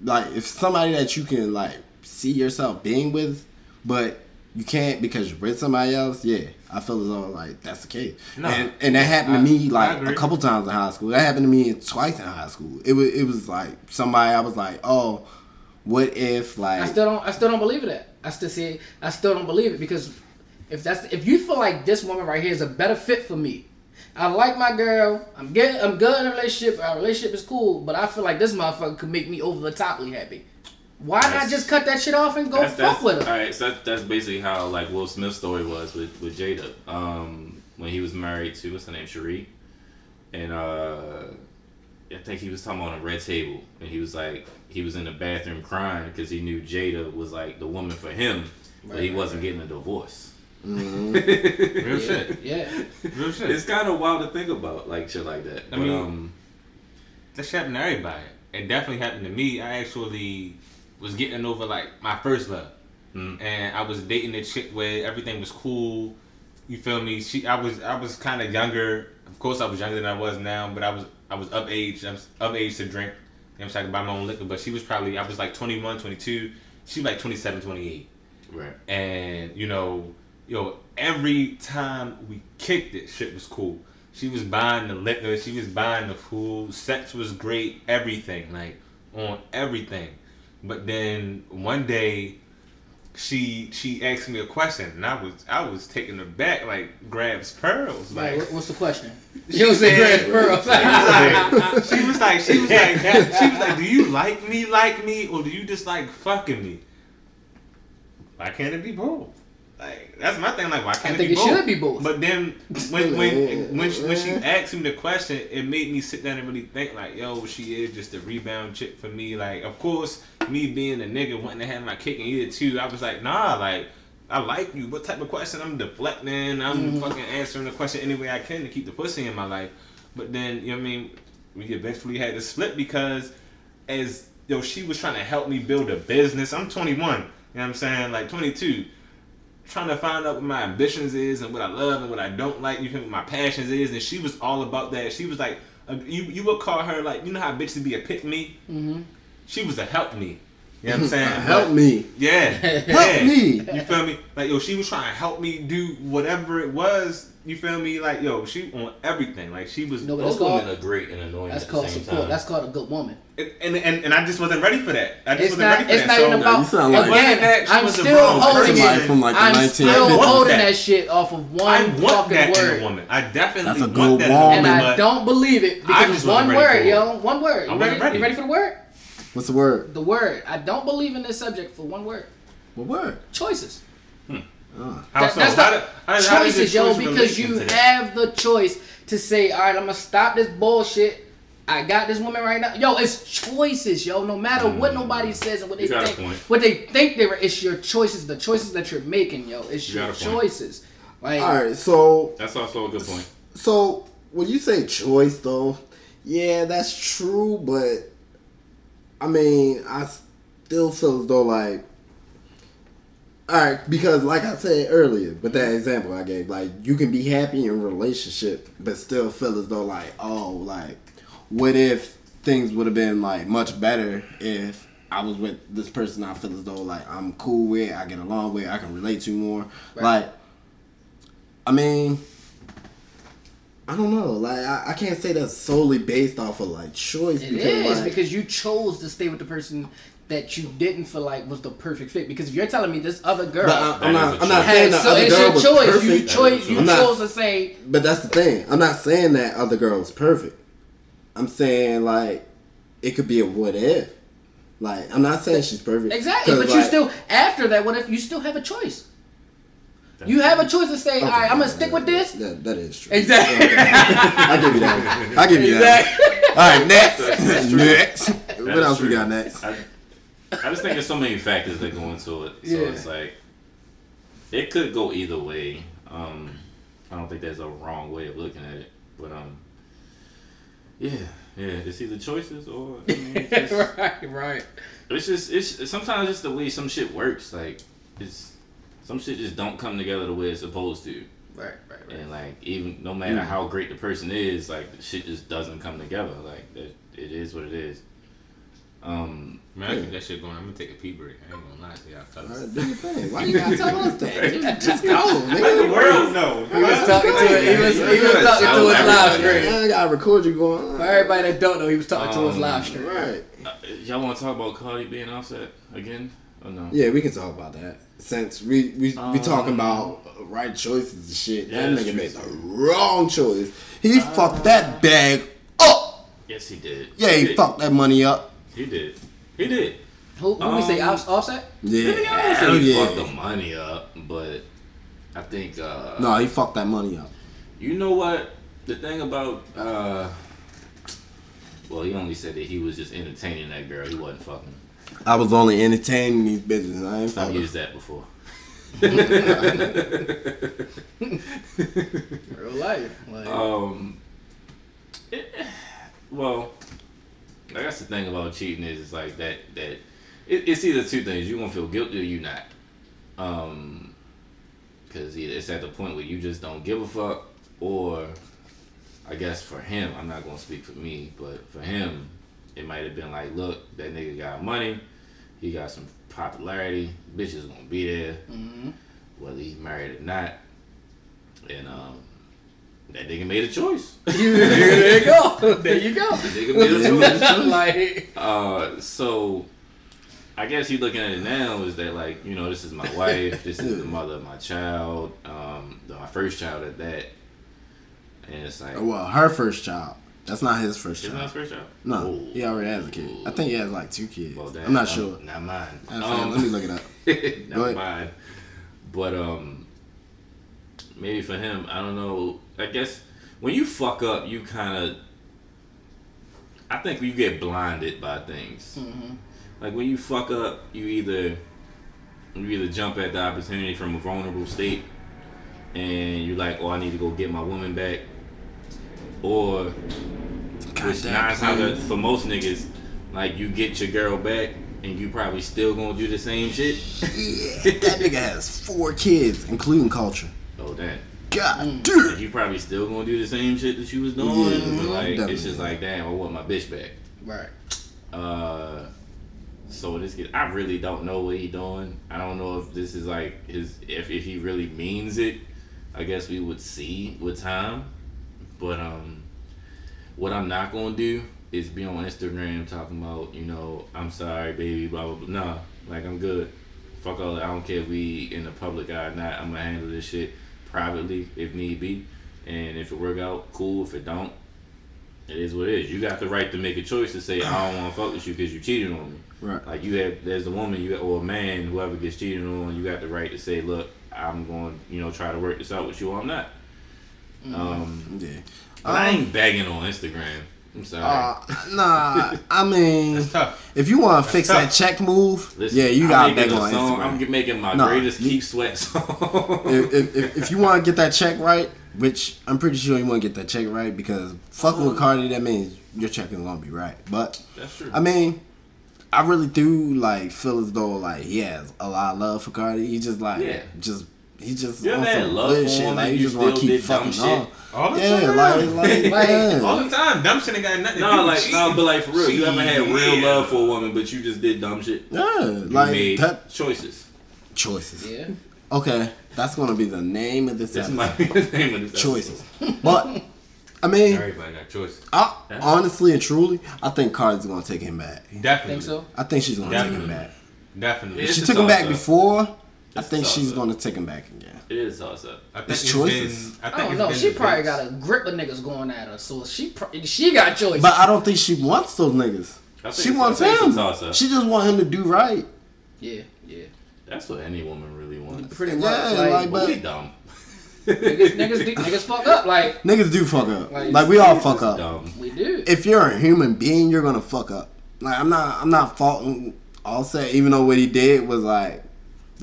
like if somebody that you can like see yourself being with, but you can't because you're with somebody else. Yeah, I feel as though like that's the case. No. and, and that happened to me like a couple times in high school. That happened to me twice in high school. It was it was like somebody I was like, oh, what if like I still don't. I still don't believe that. I still see. I still don't believe it because if that's if you feel like this woman right here is a better fit for me, I like my girl. I'm getting. I'm good in a relationship. Our relationship is cool, but I feel like this motherfucker could make me over the toply happy. Why not just cut that shit off and go that's, fuck that's, with her? All right, so that's, that's basically how like Will Smith's story was with with Jada. Um, when he was married to what's her name, Cherie, and uh, I think he was talking on a red table, and he was like he was in the bathroom crying because he knew Jada was like the woman for him, but he Right, wasn't getting a divorce. Real shit. Yeah. Real shit. It's kind of wild to think about, like shit like that. I but, mean- um, that shit happened to everybody. It definitely happened to me. I actually was getting over like my first love, Mm. and I was dating a chick where everything was cool. You feel me? She, I was, I was kind of younger. Of course, I was younger than I was now, but I was, I was of age. I was of age to drink. You know, I'm saying I could buy my own liquor, but she was probably, I was like 21, 22. She was like 27, 28. right. And you know, yo, every time we kicked it, shit was cool. She was buying the liquor, she was buying the food, sex was great, everything, like on everything. But then one day, she she asked me a question, and I was I was taken aback, like grabs pearls, Like, like. what's the question? You don't say Grand Pearl. she was like, she was like, she was like, do you like me like me, or do you just like fucking me? Why can't it be both? Like that's my thing. Like why can't I think it be it both? should be both. But then when when when she, when she asked me the question, it made me sit down and really think. Like yo, she is just a rebound chick for me. Like of course, me being a nigga wanting to have my cake and eat it too. I was like, nah, like. I like you. What type of question? I'm deflecting. I'm Mm-hmm. fucking answering the question any way I can to keep the pussy in my life. But then, you know what I mean? We eventually had to split because as yo, she was trying to help me build a business. I'm 21. You know what I'm saying? Like 22. Trying to find out what my ambitions is and what I love and what I don't like. You feel? What my passions is. And she was all about that. She was like, uh, you you would call her like, you know how bitches be a pick me? Mm-hmm. She was a help me. You know what I'm saying? help But- me? Yeah. Help yeah. me. You feel me? Like yo, she was trying to help me do whatever it was you feel me? Like yo, she on everything. Like she was, No, Those that's called women are great and annoying that's at called the same support. time. That's called a good woman. and, and and I just wasn't ready for that. I just It's wasn't not. ready for It's that. not so, even about. you sound like- again, That she I'm still holding person. it. From, like, the I'm 1950s. still holding that. that shit off of I one want fucking that in word. a woman. I definitely That's a want good that woman. And. I don't believe it I because just one word, yo. One word. I You ready? ready. You ready for the word? What's the word? The word. I don't believe in this subject for one word. What word? Choices. Hmm. How That- so? that's How the do- how- how does the choices, yo, choice because you into have the choice to say, all right, I'm gonna stop this bullshit. I got this woman right now. Yo, it's choices, yo. No matter what mm. nobody says and what they You got a think, what they think they were, it's your choices. The choices that you're making, yo. It's You your got a point. choices. Like, All right, so That's also a good point. so when you say choice though, yeah, that's true, but I mean, I still feel as though like all right, because like I said earlier, with that example I gave, like you can be happy in a relationship, but still feel as though like, oh, like what if things would have been like much better if I was with this person I feel as though like I'm cool with, I get along with, I can relate to more. Like, I mean, I don't know. Like I, I can't say that's solely based off of like choice. It because, is like, because you chose to stay with the person that you didn't feel like was the perfect fit. Because if you're telling me this other girl But I, That I'm not. a I'm not saying has, that so other it's girl your was choice. perfect. You choice. You I'm not- chose to say But that's the thing. I'm not saying that other girl is perfect. I'm saying like it could be a what if. Like I'm not saying she's perfect. Exactly, but you still after that. What if you still have a choice? You have a choice to say, all right, I'm gonna stick with this. That, that is true. Exactly. I give you that. I give you that. All right, next. next. What That's else we got next? I, I just think there's so many factors that go into it. So Yeah. it's like it could go either way. Um, I don't think there's a wrong way of looking at it, but um, yeah, yeah, it's either choices or I mean, it's, just, right, right. it's just it's sometimes it's the way some shit works. Like it's some shit just don't come together the way it's supposed to. Right, right, right. And like even no matter how great the person is, like the shit just doesn't come together. Like that, it is what it is. Um, Man, I keep that shit going. I'm gonna take a pee break. I ain't gonna lie to y'all All fellas. right, do your thing. Why you gotta tell us that? Just, just go, Let the nigga. world know. He was talking to it. He was, he was talking to tell his live stream. I gotta record you going. For everybody that don't know, he was talking to his Um, live stream. Right. uh, y'all want to talk about Cardi being offset again or no? Yeah, we can talk about that. Since we we, we Um, talking about right choices and shit, yeah, that nigga true, made the wrong choice. He fucked that bag up. Yes, he did. Yeah, he did. fucked that money up. He did. He did. Who, who we say Um, off, offset? Yeah, I don't say he yeah. fucked the money up, but I think uh, No, he fucked that money up. You know what? The thing about uh, well, he only said that he was just entertaining that girl. He wasn't fucking. I was only entertaining these bitches. I ain't I've used that before. Real life. Like, Um, it, well, I guess the thing about cheating is it's like that that it, it's either two things: you gonna feel guilty or you not. Um, because it's at the point where you just don't give a fuck, or I guess for him, I'm not gonna speak for me, but for him, it might have been like, look, that nigga got money, he got some popularity, bitch is gonna be there, whether he's married or not, and um. That nigga made a choice. there you go. There you go. nigga made a choice. like, Uh, so I guess you looking at it now is that like you know this is my wife, this is the mother of my child, um, my first child at that, and it's like Well, her first child. That's not his first it not his child. first child? No, Oh. he already has a kid. I think he has like two kids. Well, that- I'm not sure. Not mine. Um, let me look it up. Go not mine. But um, maybe for him, I don't know. I guess when you fuck up, you kind of. I think you get blinded by things. Mm-hmm. Like when you fuck up, you either you either jump at the opportunity from a vulnerable state, and you're like, "Oh, I need to go get my woman back," or which nine times for most niggas, like you get your girl back, and you probably still gonna do the same shit. Yeah, that nigga has four kids, including culture. Oh damn. God Like, you probably still gonna do the same shit that you was doing. Yeah, but, like definitely. it's just like damn, I want my bitch back. right. Uh, so this kid, I really don't know what he doing. I don't know if this is like his if if he really means it I guess we would see with time. But um, what I'm not gonna do is be on Instagram talking about, you know, I'm sorry, baby, blah blah blah. Nah, like I'm good. Fuck all that. I don't care if we in the public eye or not. I'm gonna handle this shit privately if need be. And if it work out, cool. If it don't, it is what it is. You got the right to make a choice to say I don't want to fuck with you because you cheated on me. Right. Like you have, there's a woman you got, or a man, whoever gets cheated on, you got the right to say, look, I'm going, to you know, try to work this out with you. or I'm not. Um, Yeah. I ain't begging on Instagram. I'm sorry. Uh, nah, I mean, tough. if you want to fix that check move, Listen, yeah, you got beg on song. Instagram. I'm making my Nah, greatest you- Keith Sweat song. if, if, if, you want to get that check right, which I'm pretty sure you want to get that check right because fucking with Cardi, that means your check is gonna be right. But That's true. I mean, I really do like feel as though like he has a lot of love for Cardi. He just like Yeah. just he just You ever some love good for shit. him Like you just want to keep dumb fucking shit? on. All the Yeah, time. like like, Like, yeah. All the time. Dumb shit ain't got nothing to no, with like cheating. no, but like for real, you ever had real Yeah. love for a woman, but you just did dumb shit. yeah, You like made that choices. choices. Yeah. Okay, that's gonna be the name of this This episode. might be the name of this. Choices, but I mean, Everybody got choices. I, honestly and truly, I think Cardi's gonna take him back. Definitely. Think so? I think she's gonna take him back. Definitely. It's she took him back toss-up. before. I think she's toss-up. gonna take him back again. It is toss up. I think It's it's choices. Been, I, I don't know. She probably debates. got a grip of niggas going at her, so she pro- she got choices. But I don't think she wants those niggas. She wants I think it's a him. She just want him to do right. yeah, yeah, That's what any woman really wants. pretty much. Yeah, like, like, But we dumb. niggas, niggas, do- niggas fuck up. Like Niggas do fuck up. Like, Like we all fuck up. Dumb. we do. If you're a human being, you're gonna fuck up. Like I'm not. I'm not faulting Offset, even though what he did was like,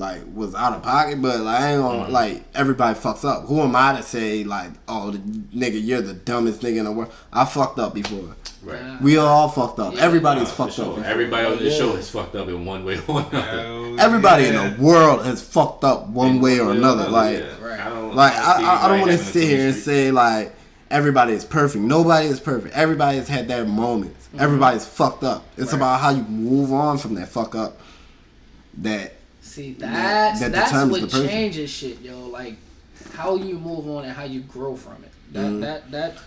like was out of pocket. But like I ain't gonna Mm-hmm. like everybody fucks up. Who am I to say like, oh the, nigga, you're the dumbest nigga in the world? I fucked up before. Right. We all fucked up. Yeah. Everybody's Nah, fucked sure. up. before. Everybody on this Yeah. show is fucked up in one way or another. Hell Everybody yeah. in the world has fucked up one way or another. Like, yeah. Right. I don't, like I, I, I don't want to sit here and say like everybody is perfect. Nobody is perfect. Everybody's had their moments. Mm-hmm. Everybody's fucked up. It's Right. about how you move on from that fuck up. That See, that's that that's what changes shit, yo. Like how you move on and how you grow from it. That Mm-hmm. that that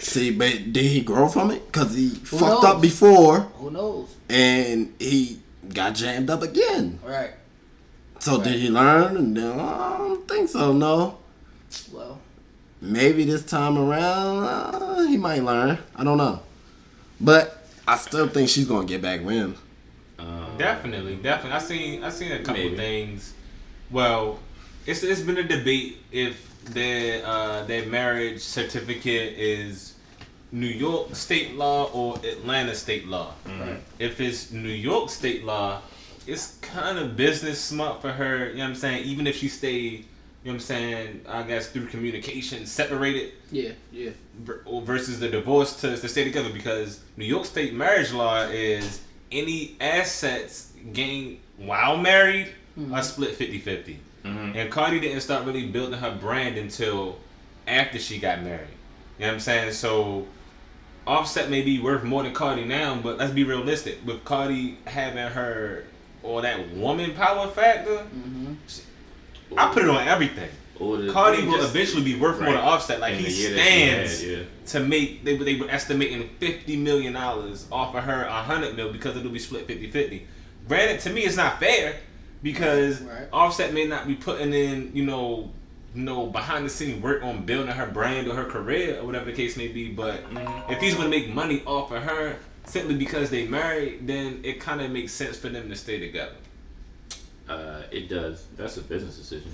see, but did he grow from it? Cause he fucked knows? up before who knows, and he got jammed up again. right? So Right. did he learn? And then, I don't think so. No. Well, maybe this time around uh, he might learn. I don't know, but I still think she's gonna get back with him. Definitely, definitely. I seen I seen a couple Maybe. things. Well, it's it's been a debate if their uh, their marriage certificate is New York state law or Atlanta state law. right. If it's New York state law, it's kind of business smart for her. You know what I'm saying? Even if she stayed you know what I'm saying? I guess through communication, separated Yeah, yeah. versus the divorce to, to stay together because New York state marriage law is any assets gained while married are split 50-50. Mhm. And Cardi didn't start really building her brand until after she got married. You know what I'm saying? So Offset may be worth more than Cardi now, but let's be realistic. With Cardi having her or that woman power factor, I put it on everything. Or the- Cardi will just- eventually be worth more than Offset. Like in he the year had, stands yeah. to make they, they were estimating 50 million dollars off of her 100 mil because it'll be split 50-50 granted to me it's not fair because Right. offset may not be putting in you know you know behind the scene work on building her brand or her career or whatever the case may be but if he's going to make money off of her simply because they married then it kind of makes sense for them to stay together Uh, it does. That's a business decision.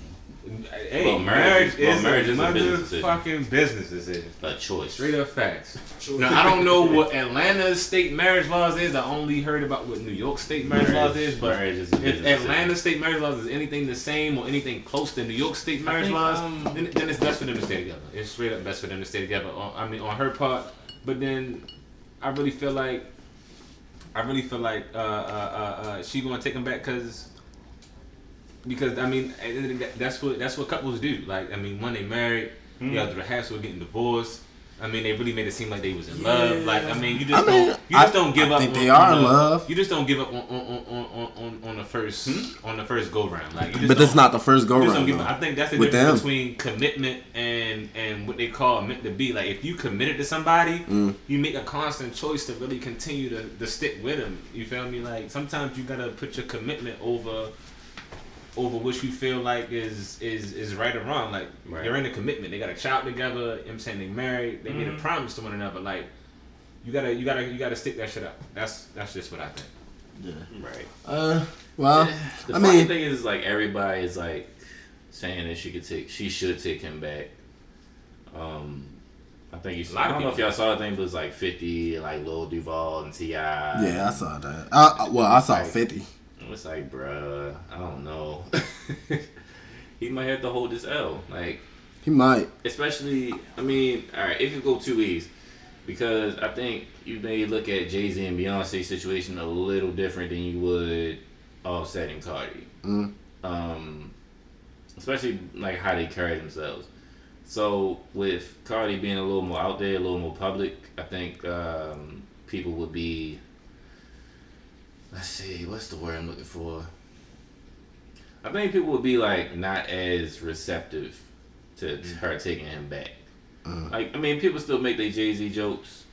Hey, Well, marriage, marriage is- well, is marriage a is a business decision. motherfucking business decision. A choice. Straight up facts. Now I don't know what Atlanta's state marriage laws is. I only heard about what New York state marriage, Marriage- laws is. But marriage is a if business Atlanta state marriage laws is anything the same or anything close to New York state marriage think, laws, um, then, then it's best for them to stay together. It's straight up best for them to stay together. On, I mean, on her part. But then I really feel like I really feel like uh, uh, uh, uh, she gonna take him back because because I mean that's what that's what couples do. Like I mean, when they married, you Hmm. got the hassle of getting divorced. I mean, they really made it seem like they was in love. Like, I mean, you just I mean, don't, you just I- don't give I up. think on, they are on in love. You just don't give up on on, on, on, on, on the first on the first go round. Like, you just But that's don't- the first go you just don't round. give though. up. I think that's the With difference them. between commitment and and what they call meant to be. Like, if you committed to somebody, Mm. you make a constant choice to really continue to, to stick with them. You feel me? Like, sometimes you gotta put your commitment over over what you feel like is is is right or wrong. Like Right. you're in a commitment. They got a child together. You know what I'm saying they married. They Mm-hmm. made a promise to one another. Like you gotta you gotta you gotta stick that shit up. That's that's just what I think. Yeah. Right. Uh, well, The I funny mean, thing is, like everybody is like saying that she could take, she should take him back. Um, I think you. A I don't know if y'all saw the thing, but it's like Fifty, like Lil Duval and Ti. yeah, I saw that. Uh, well, I saw Like- fifty. It's like, bruh, I don't know. he might have to hold this L, like He might. especially. I mean, all right, it could go two ways because I think you may look at Jay Z and Beyonce situation a little different than you would Offset and Cardi. Mm. Um, especially like how they carry themselves. So with Cardi being a little more out there, a little more public, I think um, people would be. Let's see, what's the word I'm looking for? I think people would be like not as receptive to her taking him back. Like, I mean, people still make their Jay Z jokes,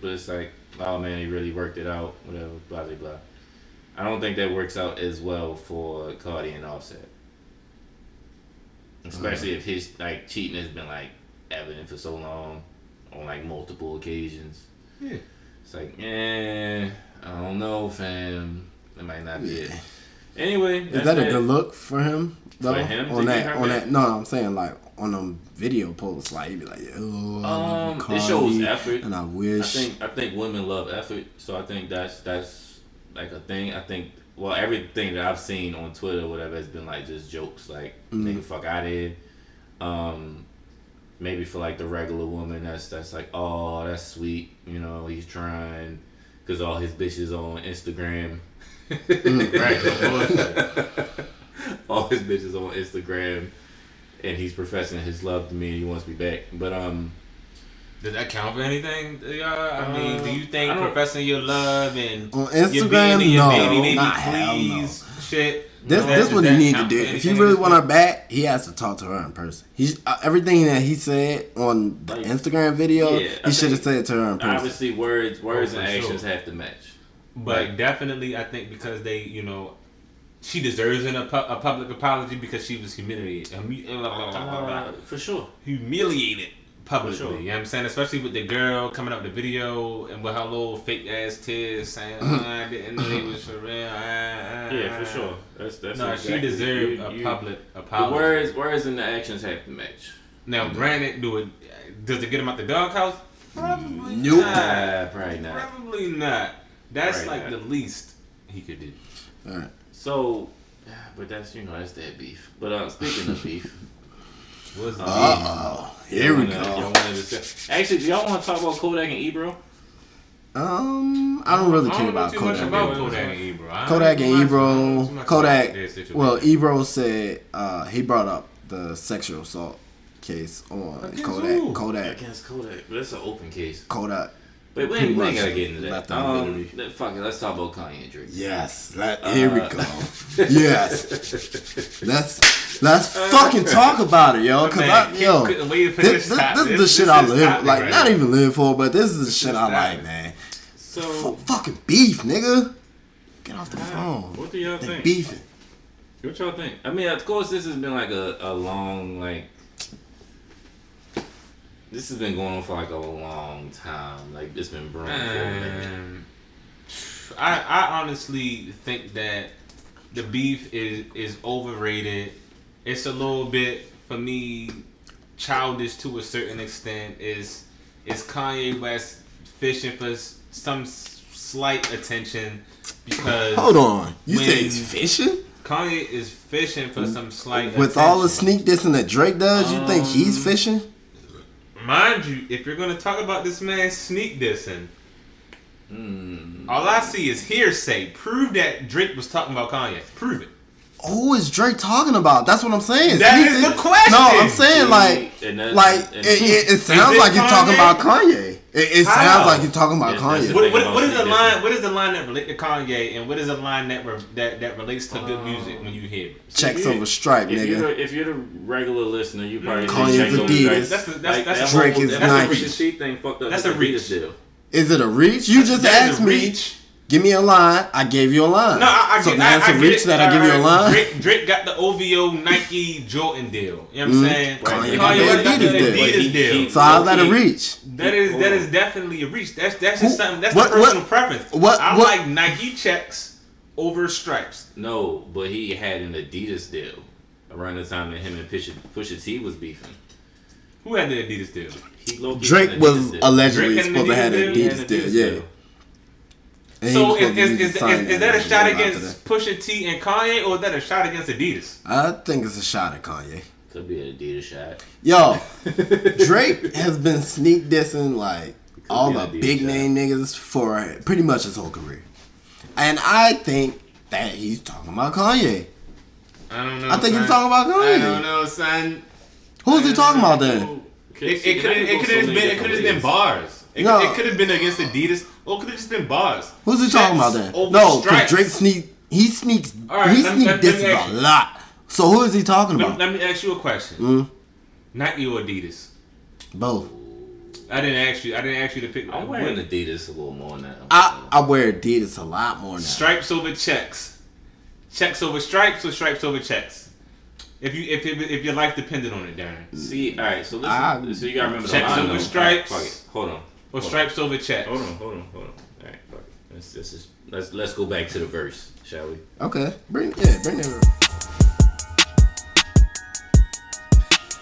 but it's like, oh man, he really worked it out, whatever, blah blah blah. I don't think that works out as well for Cardi and Offset, especially if his like cheating has been like evident for so long on like multiple occasions. Yeah. It's like, eh, I don't know, fam. It might not be it. Yeah. Anyway, Is that a good look for him? Though him on that, on that. No, I'm saying like on them video posts, like he'd be like, "Oh, I Um, it shows effort. and I I wish." think I think women love effort, so I think that's that's like a thing. I think well everything that I've seen on Twitter or whatever has been like just jokes, like Mm-hmm. nigga fuck out of here. Um, maybe for like the regular woman, that's that's like oh that's sweet, you know he's trying because all his bitches on Instagram. right, all his bitches on Instagram, and he's professing his love to me. and He wants me back, but um. Does that count for anything? y'all? I mean, do you think professing your love and On your Instagram, baby, your no, baby, baby, not hell no. please, shit? This does this what he need to do. If anything he really want her back, he has to talk to her in person. He's uh, everything that he said on the Like, Instagram video. yeah, he should have said it to her in person. Obviously, words, words, Oh, and actions sure. have to match. But Right. definitely, I think because they, you know, she deserves an, a, a public apology because she was humiliated, humi- Uh, for sure. humiliated publicly. Sure. You know what I'm saying? Especially with the girl coming up with the video and with her little fake ass tears saying, oh, I didn't know they was for real. ah, ah, Yeah, for ah." sure. That's that's. No, exactly- she deserved you- a you- public The apology. words, words, and the actions have to match. Now, granted, do it. Does it get him out the doghouse? Probably Nope. not. Ah, probably not. Probably not. That's Right, like not. the least he could do. All right. So, Yeah, but that's you know that's that beef. But uh, speaking of beef, What's the Uh, Oh, here we wanna- go. Y'all wanna discuss- Actually, do y'all want to talk about Kodak and Ebro? Um, I don't really I care don't know about too much Kodak. about Ebro. Kodak and Ebro. I don't Kodak know and much- Ebro. I don't know too much Kodak. about their situation. Well, Ebro said uh, he brought up the sexual assault case on Against Kodak. who? Kodak. Against Kodak, but that's an open case. Kodak. But we ain't, we ain't gotta get into that. Um, fuck it, let's talk about Kanye and Drake. Yes. That, here we Uh, go. yes. Let's let's fucking talk about it, yo. Cause Man, I, yo, wait this, this this, this is the shit I live like. right Not even live for, but this is the shit I like, man. So, F- fucking beef, nigga. Get off the phone. what do y'all They think? beefing. What y'all think? I mean, of course, this has been like a, a long like. This has been going on for like a long time. Like it's been brewing for a minute. Um, I I honestly think that the beef is is overrated. It's a little bit for me childish to a certain extent. Is is Kanye West fishing for some slight attention because Hold on. You when say he's fishing? Kanye is fishing for some slight With all the attention. sneak dissing that Drake does, you think he's Um, fishing? Mind you, if you're gonna talk about this man sneak dissing, Mm. all I see is hearsay. Prove that Drake was talking about Kanye. Prove it. who is Drake talking about? That's what I'm saying. That Sneak is the question. No, I'm saying like, And that's- like and- it, it, it sounds it like he's talking about Kanye. It, it sounds like he's talking about Yes, that's Kanye. What, what, what is the line? What is the line that relate to Kanye, and what is the line that re, that that relates to good music um, when you hear it? Checks over stripe, If you're, nigga. the, if you're the regular listener, you probably Kanye's think Over Adidas. Stripes. That's the- that's- Like, that's that a- Drake whole- is that Nike. Pusha T thing fucked up. That's a reach. Deal. Is it a reach? You just That is asked a me. reach. Give me a line. I gave you a line. No, I, I so get, now I, it's I a reach it. that I give you a line. Drake, Drake got the OVO Nike Jordan deal. You know what I'm mm-hmm. saying? Kanye Right. Oh, got the Kanye Adidas deal. Adidas deal. So how's that a reach? That is Hold that on. is oh. definitely a reach. That's that's just something. That's what- a personal what- preference. what- I what- like Nike checks over stripes. No, but he had an Adidas deal around the time that him and Pusha, Pusha T was beefing. Who had the Adidas deal? He Drake had was deal. allegedly Drake supposed to have an Adidas deal? Adidas deal. Yeah. And So was is, is, is, is, is that a shot roll out to against Pusha T and Kanye, or is that a shot against Adidas? I think it's a shot at Kanye. Could be an Adidas shot. Yo, Drake has been sneak dissing like all the big shot. name niggas for pretty much his whole career. And I think that he's talking about Kanye. I don't know. I think son. he's talking about Kanye. I don't know, son. Who's he talking about then? It, it could have it could have been it could have been bars. It, No. it could have been against Adidas, or it could have just been bars. Who's he talking about then? No, because. Drake sneak he sneaks All right, he let- sneak let- let me disses ask a you. lot. So who is he talking Let, about? let me ask you a question. Mm. Nike or Adidas? Both. I didn't ask you. I didn't ask you to pick. I'm wearing what- Adidas a little more now. I, I wear Adidas a lot more now. stripes over checks, checks over stripes, or stripes over checks. If you if if, if your life depended on it, Darren, See, all right. So listen. I- so you gotta remember Checks the line. over though. stripes. Fuck it. Hold on. Or Hold on. stripes over checks. Hold on. Hold on. Hold on. All right. Fuck it. Let's let's just, let's let's go back to the verse, shall we? Okay. Bring yeah, bring it.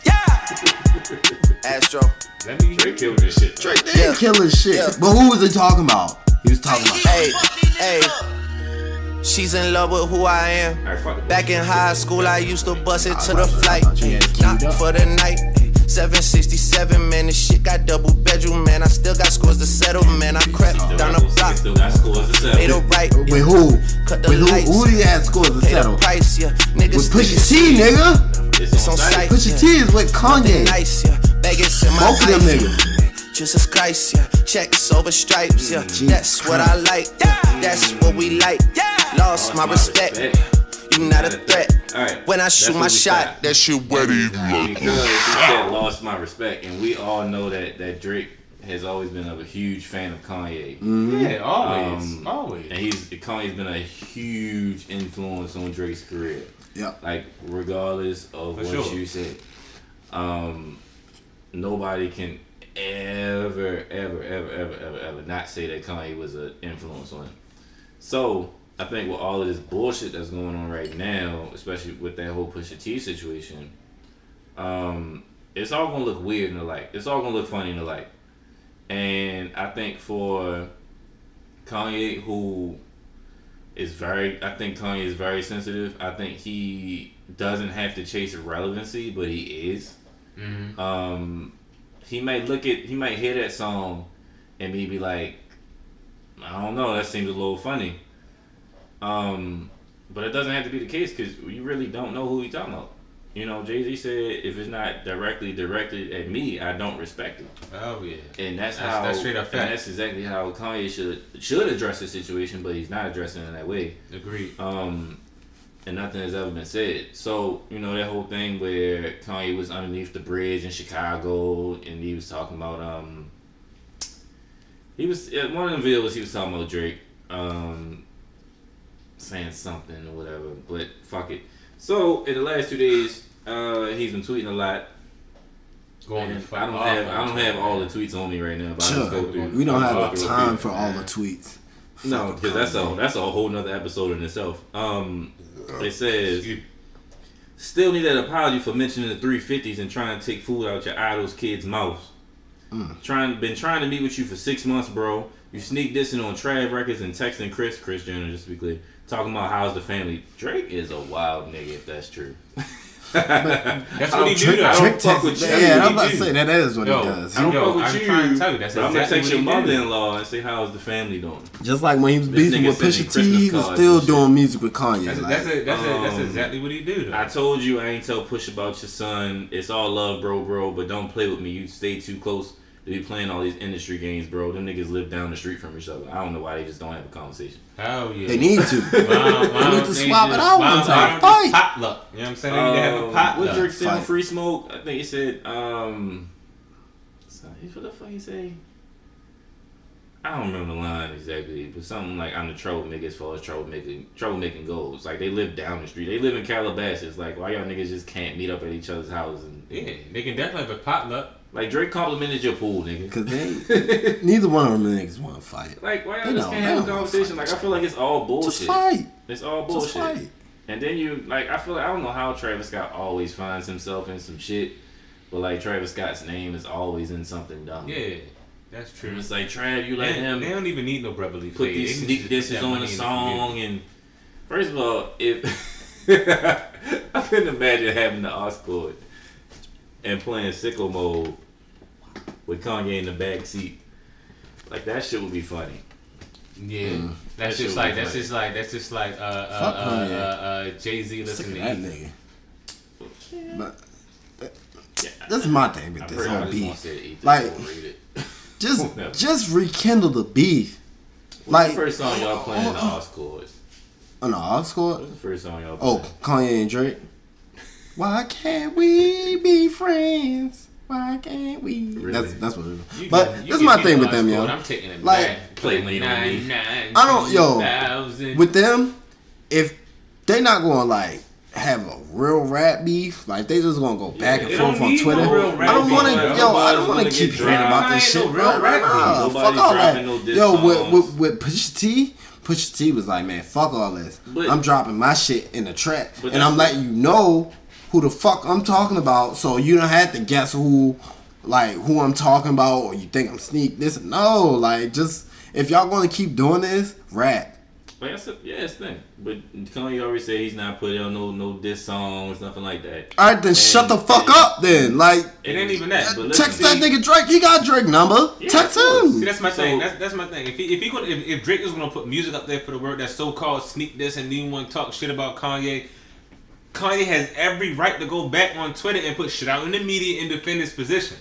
Yeah. Astro. Let me Drake killed this shit. Drake did Yeah. kill his shit. Yeah. But who was he talking about? He was talking about Hey, hey. She's in love with who I am. All right. Fuck it. Back in high school, I used to bust it to the flight. thought you had it Not for the night. 767, man, this shit got double bedroom, man. I still got scores to settle, man. I crept Still down got- the block, Still got scores to settle. made a right. With who? Cut the With who? lights. Who do you have scores to Pay the settle? price, yeah. Niggas With think Pusha it's T, nigga. It's on site. Pusha T is with Kanye. nice, yeah. Vegas in my Both of them life, niggas. yeah. Jesus Christ, yeah. Checks over stripes, yeah. Jesus That's what I like, yeah. That's what we like. Lost my respect. You not a threat. All right. When I shoot my shot, stopped. That shit wetty. because he said lost my respect, and we all know that that Drake has always been a huge fan of Kanye, Yeah, always, Um, always. and he's Kanye's been a huge influence on Drake's career. Yep. Like regardless of For what sure. you said, um, nobody can ever, ever, ever, ever, ever, ever not say that Kanye was an influence on him. So I think with all of this bullshit that's going on right now, especially with that whole Pusha T situation, um, it's all gonna look weird in the light. It's all gonna look funny in the light. And I think for Kanye, who is very, I think Kanye is very sensitive. I think he doesn't have to chase relevancy, but he is. Um, he might look at, he might hear that song, and maybe like, I don't know, that seems a little funny. Um, but it doesn't have to be the case because you really don't know who he's talking about. You know, Jay Z said, if it's not directly directed at me, I don't respect it. Oh yeah. And that's, That's- how that's straight up and fact. that's exactly how Kanye should should address the situation, but he's not addressing it in that way. Agreed. Um, and nothing has ever been said. So you know that whole thing where Kanye was underneath the bridge in Chicago, and he was talking about um, he was one of the videos he was talking about Drake, um, saying something or whatever. But fuck it. So in the last two days, uh, he's been tweeting a lot. Going And the fuck I don't off have I don't have all the tweets on me right now, but I'll just go through. We don't have the time for all the tweets. No, because that's a that's a whole nother episode in itself. Um, it says still need an apology for mentioning the 350s and trying to take food out your idol's kids' mouths. Trying been trying to meet with you for six months, bro. You sneak dissing on Trav Records and texting Chris, Chris Jenner, just to be clear, talking about how's the family. Drake is a wild nigga if that's true. That's I what he don't do trick- I don't Trick fuck with you. Yeah, That's I'm what about he to say that is what Yo, he does. I don't Yo, fuck with I'm you. trying to tell you, that's but I'm gonna exactly text your what he mother-in-law and say how's the family doing. Just like when he was This beefing with Pusha T, he was still doing music with Kanye. That's, like, that's, a, that's, a, that's um, exactly what he do though. I told you I ain't tell Push about your son. It's all love, bro, bro. But don't play with me. You stay too close to be playing all these industry games, bro. Them niggas live down the street from each other. I don't know why they just don't have a conversation. Hell yeah. They need to. Why- why need to swap it out why- one why time. don't they Fight. Potluck. You know what I'm saying? They need to have a potluck. What Drake said. Free Smoke? I think he said, um, what the fuck he say? I don't remember the line exactly, but something like I'm the troublemaker as far as troublemaking troublemaking goes. Like they live down the street. They live in Calabasas. Like why y'all niggas just can't meet up at each other's houses and Yeah, they can definitely have a potluck. Like Drake complimented your pool, nigga. Cause they neither one of them niggas want to fight. Like why y'all just can't have a conversation? Like I feel like it's all bullshit. Just fight. It's all Just bullshit. fight. And then you like I feel like I don't know how Travis Scott always finds himself in some shit, but like Travis Scott's name is always in something dumb. Yeah, that's true. And it's like Trav, you let They, him they don't even need no Beverly put Fade. these They sneak can disses on the in song and first of all, if I couldn't imagine having the aux cord and playing sicko mode with Kanye in the back seat. Like that shit would be funny. Yeah, Mm. that's That just shit like would be that's just like that's just like uh uh uh, uh, uh Jay Z listening to that Ether. nigga. But this is my thing with I this whole much just want beef. to say Ether, Like- so read it. Just just rekindle the beef. What's Like the first song y'all playing in the aux chords? on the aux cord. What's the first song y'all Playing? Oh. Kanye and Drake. Why can't we be friends? Why can't we? Really? That's that's what it is. You But can- this is my thing with them, yo. I'm taking it Like- back. Play Lean on Me. 99, I don't- yo, 2000. With them, if they not gonna like have a real rap beef, like they just gonna go back and forth on need no Twitter. I don't want to, bro. yo. I don't want gonna keep get hearing about this shit. no real bro. rap beef. Nah, fuck all that. no Yo, with, songs. with with Pusha T, Pusha T was like, man, fuck all this. But- I'm dropping my shit in the track, and I'm letting you know who the fuck I'm talking about, so you don't have to guess who, like who I'm talking about, or you think I'm sneak this. No, like just if y'all gonna keep doing this, rap. Like I said, yeah, it's thing. But Kanye already said he's not putting out no no diss songs, nothing like that. All right, then shut the fuck up. Then, like, It ain't even that. But text listen, that nigga Drake. He got Drake number. Yeah, text him. See, that's my So- thing. That's that's my thing. If he if he gonna if, if Drake is gonna put music up there for the world that's so called sneak this and then want to talk shit about Kanye, Kanye has every right to go back on Twitter and put shit out in the media and defend his position.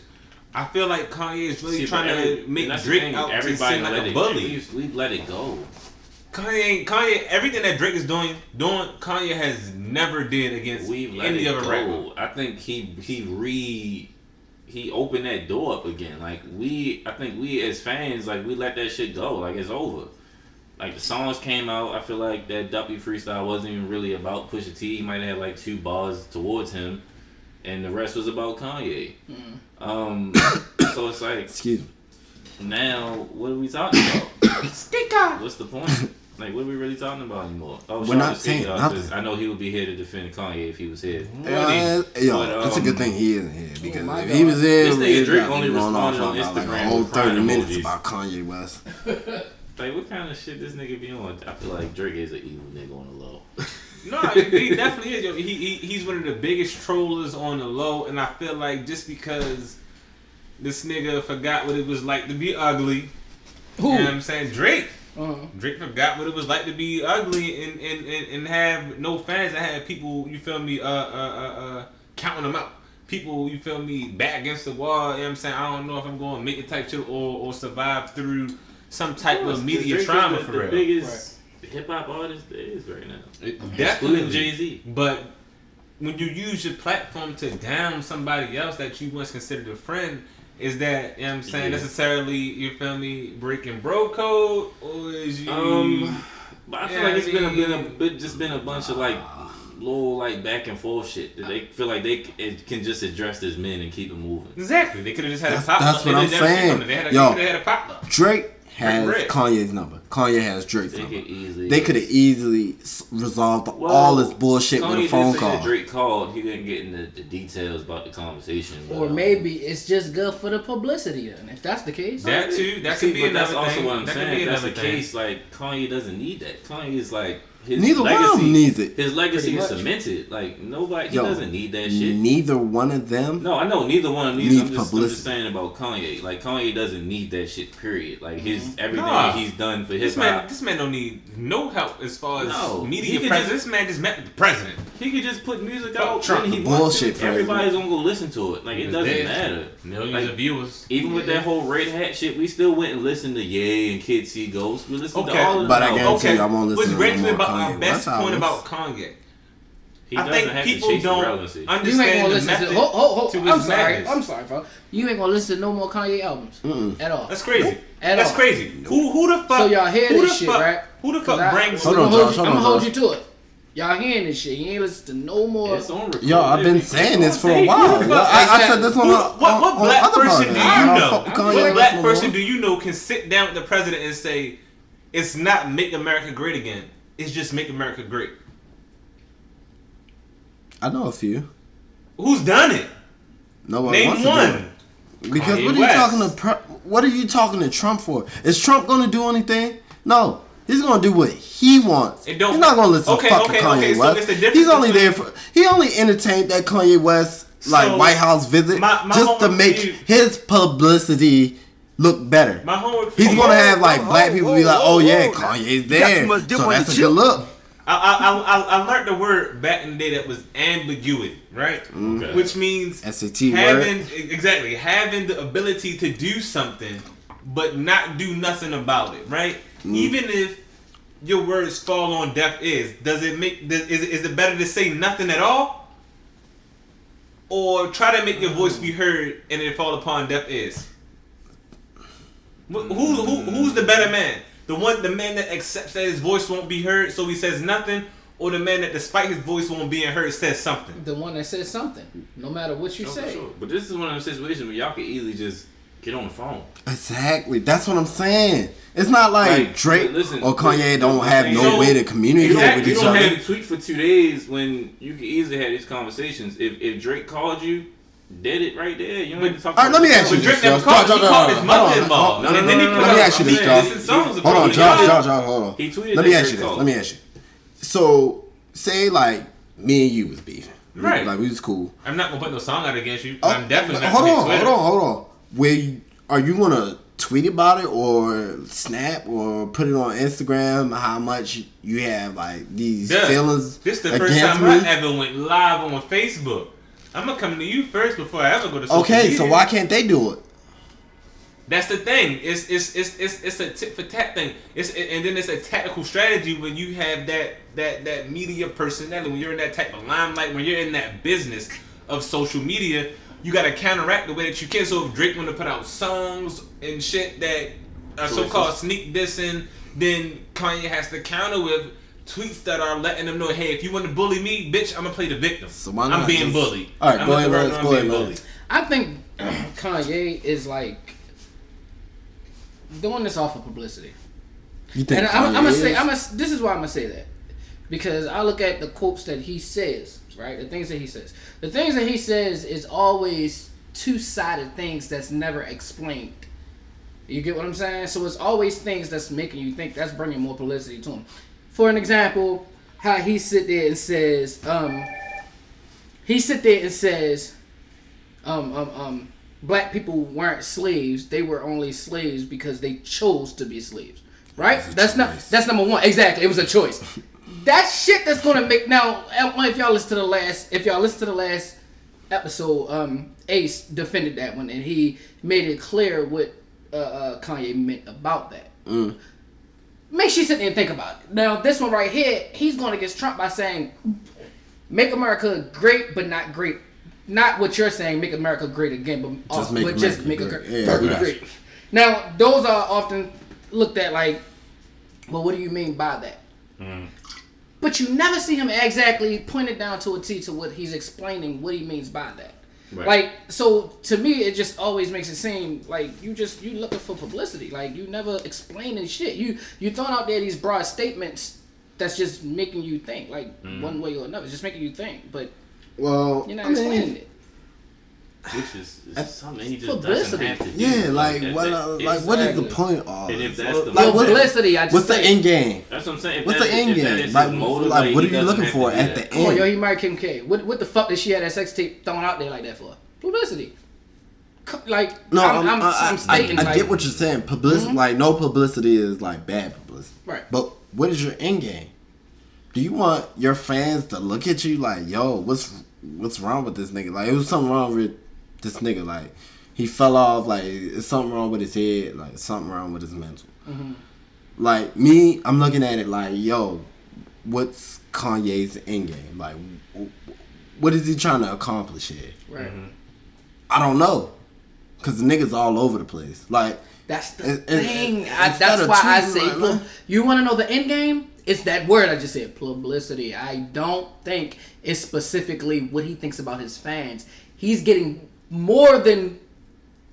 I feel like Kanye is really See, trying every- to make Drake thing, out to everybody seem let like a it, bully. We've, we've let it go. Kanye, Kanye, everything that Drake is doing, doing, Kanye has never did against We've any other rapper. I think he he re he opened that door up again. Like we, I think we as fans, like we let that shit go. Like it's over. Like the songs came out. I feel like that Duppy freestyle wasn't even really about Pusha T. He might have had like two bars towards him, and the rest was about Kanye. Um, so it's like Excuse me. now what are we talking about? Sticker. What's the point? Like, what are we really talking about anymore? Oh, We're not saying nothing. I know he would be here to defend Kanye if he was here. Uh, yo, But, it's a good um, thing he isn't here because my if he was here, This nigga Drake only responded on about, like a whole with crying thirty minutes emojis. about Kanye West. Like, what kind of shit this nigga be on? I feel like Drake is an evil nigga on the low. No, he definitely is. Yo, he, he he's one of the biggest trollers on the low, and I feel like just because this nigga forgot what it was like to be ugly, Who? you know what I'm saying? Drake. Uh-huh. Drake forgot what it was like to be ugly and, and, and, and have no fans and have people, you feel me, uh, uh, uh, uh, counting them out. People, you feel me, back against the wall, you know what I'm saying? I don't know if I'm going to make it type shit or, or survive through some type of media Drake is trauma the, for the real. biggest hip hop artist there is right now. It- Excluding Jay Z. But when you use your platform to down somebody else that you once considered a friend, is that you know what I'm saying Yeah. necessarily you feel me breaking bro code or is you Um, but I feel Yeah, like it's I been a been a bit just been a bunch of like little like back and forth shit that they feel like they c- it can just address as men and keep it moving. exactly they could have just had That's- a pop up. that's what I'm saying. they had a, Yo. they had a pop up Drake has Kanye's number. Kanye has Drake's They number. could easily. They could have easily resolved Well, all this bullshit Kanye with a phone call. That Drake called. He didn't get into the details about the conversation. but, Or um, maybe it's just good for the publicity. Then, if that's the case, that too that See, could be another that's also thing what I'm that could saying. be If that's the another thing case. Like Kanye doesn't need that. Kanye is like his Neither one of them needs it. His legacy is cemented. Like nobody, he Yo, doesn't need that shit. Neither one of them. No, I know neither one of these. Needs I'm just, I'm just saying about Kanye. Like Kanye doesn't need that shit. Period. Like his mm-hmm. everything Nah. he's done for hip This man, hop, this man don't need no help as far as No, media presence. just- This man just met with the president. he could just put music Fuck out Trump, when he wants bullshit to. Everybody's gonna go listen to it. Like it He doesn't dead. matter. Millions Like, of viewers. Even with that whole red hat shit, we still went and listened to Yay and Kid See Ghost. We listened Okay, to all of But I them. guarantee Okay, you, I won't listen which to brings more about my Kanye best West point about Kanye. He I think have people to chase don't relevancy. You ain't understand gonna the listen method to. Hold, hold, hold. to I'm sorry. madness. I'm sorry, bro. You ain't gonna listen to no more Kanye albums at all. That's crazy. At That's all. crazy. Who who the fuck? So y'all hear this shit, fuck, right? Who the 'Cause fuck I- brings? Hold I'm on, gonna hold Josh, you- hold I'm gonna hold you to it. Y'all hearing this shit? You ain't listen to no more. It's on record. Yo, I've been It's saying this for a while. Yo, I, I said this on Who- the what- what on, on black other person do you don't know? What Kanye What West black person do you know can sit down with the president and say, "It's not make America great again. It's just make America great." I know a few. Who's done it? No one Name wants to do one. it. Because Kanye what are you West. talking to? What are you talking to Trump for? Is Trump going to do anything? No. He's gonna do what he wants. It don't- He's not gonna listen Okay, to fucking okay, Kanye okay, West. difference He's only there for. He only entertained that Kanye West like So, White House visit my- my just to make you- his publicity look better. My homework. He's gonna have like black people be like, "Oh yeah, whoa, Kanye's there," much dip so that's a chip. good look. I, I, I, I learned the word back in the day that was ambiguity, right? Okay. Which means SAT having word. exactly having the ability to do something, but not do nothing about it, right? Mm. Even if your words fall on deaf ears, does it make does, is it- is it better to say nothing at all, or try to make your voice be heard and it fall upon deaf ears? Wh- Who, who who's the better man? The one the man that accepts that his voice won't be heard, so he says nothing, or the man that despite his voice won't being heard says something. The one that says something, no matter what you for say. sure. But this is one of those situations where y'all can easily just get on the phone. Exactly. That's what I'm saying. It's not like Like, Drake listen, or Kanye listen, don't have no so- way to communicate Exactly. with You don't have to tweet for two days when you can easily have these conversations. If if Drake called you, did it right there. You don't have to talk. All right, let me ask you Drake this, never Josh. called. Josh, He called his mother hold on, involved, hold on. and No, no, no, no, Let me ask you this, I'm Josh. is Hold on, Josh. Josh, Josh, hold on. He tweeted Let me ask you this. Let me ask you. So, say like me and you was beefing, Right. Like we was cool. I'm not gonna put no song out against you. Oh, I'm definitely not hold on, hold on, hold on. Where you, are you gonna tweet about it or snap or put it on Instagram? How much you have like these Duh, feelings This the first time me? I ever went live on Facebook. I'm gonna come to you first before I ever go to social Okay, media. so why can't they do it? That's the thing. It's it's it's it's, it's a tit for tat thing. It's and then it's a tactical strategy when you have that that that media personality. When you're in that type of limelight, when you're in that business of social media, you got to counteract the way that you can. So if Drake want to put out songs and shit that are so-called sneak dissing, then Kanye has to counter with tweets that are letting them know, hey, if you want to bully me, bitch, I'm gonna play the victim. So why I'm being just- bullied. All right, I'm go ahead, right Lance, go I'm ahead, bullied. I think Kanye is like doing this off of publicity. You think And I'm, I'm gonna say. I'm gonna, this is why I'm gonna say that because I look at the quotes that he says, right? The things that he says, the things that he says is always two sided things that's never explained. You get what I'm saying? So it's always things that's making you think that's bringing more publicity to him. For an example, how he sit there and says, um, he sit there and says, um, um, um, black people weren't slaves; they were only slaves because they chose to be slaves. Right? That's not. That's number one. Exactly. It was a choice. that shit that's gonna make now. If y'all listen to the last, if y'all listen to the last episode, um, Ace defended that one and he made it clear what uh, uh, Kanye meant about that. Make sure you sit there and think about it. Now, this one right here, he's going against Trump by saying, "Make America great, but not great." Not what you're saying, make America great again, but, Just uh, make but just America make great. great. Yeah, we got great. Now, those are often looked at like, well, what do you mean by that? But you never see him exactly pointed down to a T to what he's explaining what he means by that. Right. Like so to me it just always makes it seem like you just you looking for publicity. Like you never explaining shit. You you throwing out there these broad statements that's just making you think like mm. one way or another. Just making you think. But Well, you're not I mean, explaining it. Which is, is something he just Publicity. doesn't have to do. Yeah, like that- what? that- Uh, like what is the point? Of all And if this? that's the like, publicity. I just what's the end game? That's what I'm saying. If What's the end game? Like, motive, like, what are you looking for at that. the Oh, yo, he married Kim K. What what the fuck did she have that sex tape thrown out there like that for? Publicity. Like No, I'm, I'm, I'm, I, I, I'm stating I like, get what you're saying. Publicity, like no publicity is like bad publicity. Right. But what is your end game? Do you want your fans to look at you like, yo, what's what's wrong with this nigga? Like, it was something wrong with this nigga. Like, he fell off. Like, it's something wrong with his head. Like, something wrong with his mental. Mm-hmm. Like me, I'm looking at it like, yo, what's Kanye's end game? Like, w- what is he trying to accomplish here? Right. Mm-hmm. I don't know, cause the niggas all over the place. Like, That's the It- it- thing. it- I, that's of why I say, like, pub- you want to know the end game? It's that word I just said, publicity. I don't think it's specifically what he thinks about his fans. He's getting more than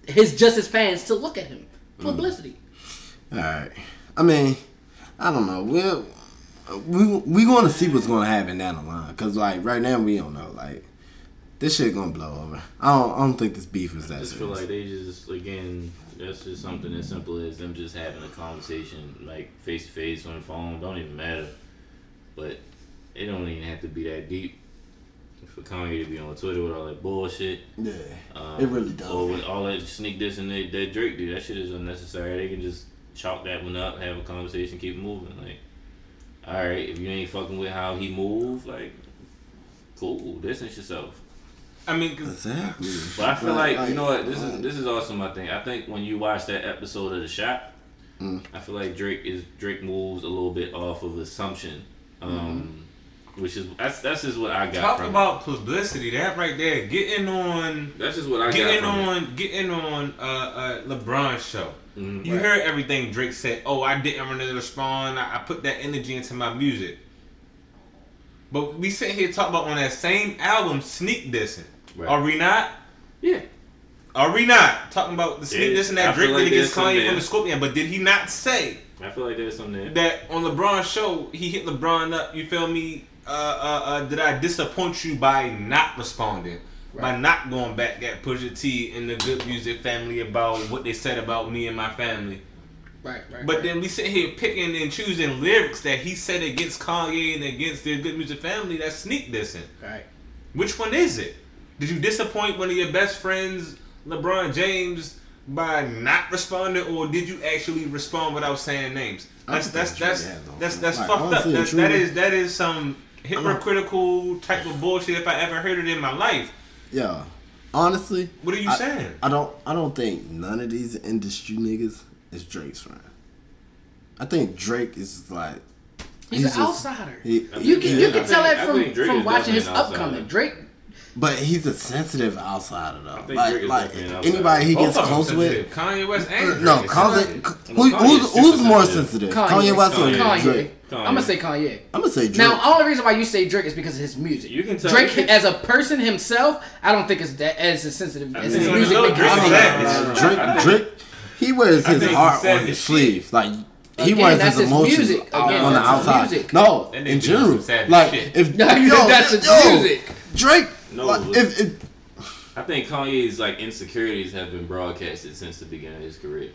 his just his fans to look at him. Publicity. all right. I mean, I don't know. We'll we we going to see what's going to happen down the line, cause like right now we don't know. Like, this shit gonna blow over. I don't I don't think this beef is I that just feel like they just again that's just something as simple as them just having a conversation like face to face on the phone don't even matter but it don't even have to be that deep for Kanye to be on Twitter with all that bullshit. Yeah, um, it really does. or with all that sneak this and that, that Drake do that shit is unnecessary. They can just chalk that one up have a conversation keep moving. Like alright if you ain't fucking with how he move like cool. Distance yourself. I mean, 'cause Exactly. but I feel like, Like- you know what? This like- is this is also my thing. I think when you watch that episode of the shop, Mm. I feel like Drake is Drake moves a little bit off of assumption, um, which is that's that's just what I got talk about publicity. That right there, getting on. That's just what I getting got from it. on, getting on uh, uh, LeBron's show. Mhm. You heard everything Drake said. Oh, I didn't really respond. I, I put that energy into my music. But we sit here talk about on that same album, sneak dissing. Right. Are we not? Yeah, Are we not talking about the sneak dissing that feel Drake like against there's Kanye from the Scorpion? But did he not say I feel like there's something there. that on LeBron's show he hit LeBron up? You feel me? Uh, uh, uh, did I disappoint you by not responding? By not going back at Pusha T and the Good Music family about what they said about me and my family. Right, right. But right. then we sit here picking and choosing lyrics that he said against Kanye and against the Good Music family that's sneak dissing. right. Which one is it? Did you disappoint one of your best friends, LeBron James, by not responding, or did you actually respond without saying names? That's that's that's Drake had that's that's fucked up. That's, that is that is some hypocritical type of bullshit if I ever heard it in my life. Yeah. Honestly, What are you I- saying? I don't. I don't think none of these industry niggas is Drake's friend. I think Drake is like. He's, he's an just- outsider. he- you can you can tell think- that from, from watching his definitely an outsider. upcoming. Drake But he's a sensitive outsider though. Like like definitely an outsider. anybody he gets close with. sensitive. Kanye West and No, Kanye. Who, Kanye's who's, super who's more sensitive. sensitive? Kanye. Kanye West or Kanye. Kanye. Drake? Kanye. I'm gonna say Kanye. I'm gonna say Drake. Now, only reason why you say Drake is because of his music. You can tell- Drake you can- as a person himself. I don't think it's that as sensitive as his mean, music. Drake it is seem. that. Drake, Drake, he wears his heart on his his sleeve. Like he Again, wears that's his his emotions music. Again, on the outside. music. No, in general, like shit. if No, you- that's his music. Drake. No, like, but- if, if I think Kanye's like insecurities have been broadcasted since the beginning of his career,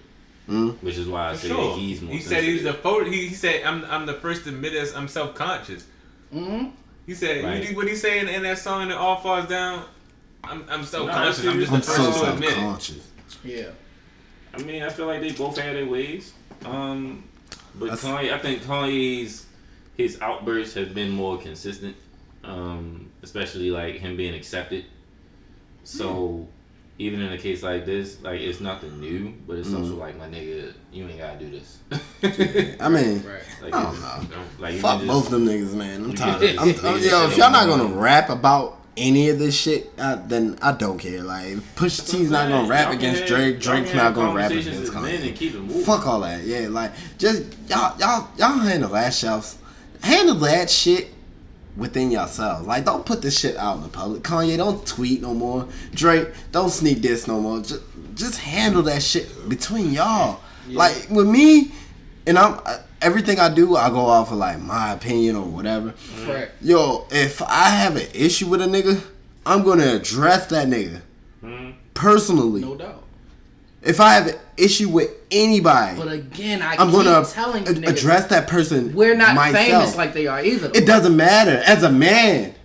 Mm. which is why I For say sure. that he's more. He said he was the photo. He, he said I'm I'm the first to admit this. I'm self conscious. Mm-hmm. He said Right. what he saying in, in that song "It All Falls Down." I'm I'm self conscious. No, I'm just the I'm first so to admit it. conscious. Yeah. I mean, I feel like they both had their ways. Um, but That's- Kanye, I think Kanye's his outbursts have been more consistent. Um, especially like him being accepted. So even in a case like this, like it's nothing new, but it's also like my nigga, you ain't gotta do this. I mean, Right. like, I don't it's- know. Like Fuck can both them niggas, man. I'm tired. can I'm, just I'm, yo, if y'all not gonna rap about any of this shit, uh, then I don't care. Like, Pusha T's not gonna rap Y'all against have- Drake. y'all Drake's not gonna rap against as men and keep it Kanye. Fuck all that. Yeah, like just y'all, y'all, y'all handle that shelves. Handle that shit within yourselves. Like, don't put this shit out in the public. Kanye, don't tweet no more. Drake, don't sneak this no more. Just, just handle that shit between y'all. Like with me, and I'm everything I do, I go off of like my opinion or whatever. Correct. Yo, if I have an issue with a nigga, I'm gonna address that nigga. Mm-hmm. personally, No doubt. If I have an issue with anybody, But again, I I'm gonna telling address that person. we're not myself. famous like they are either. It doesn't matter. As a man,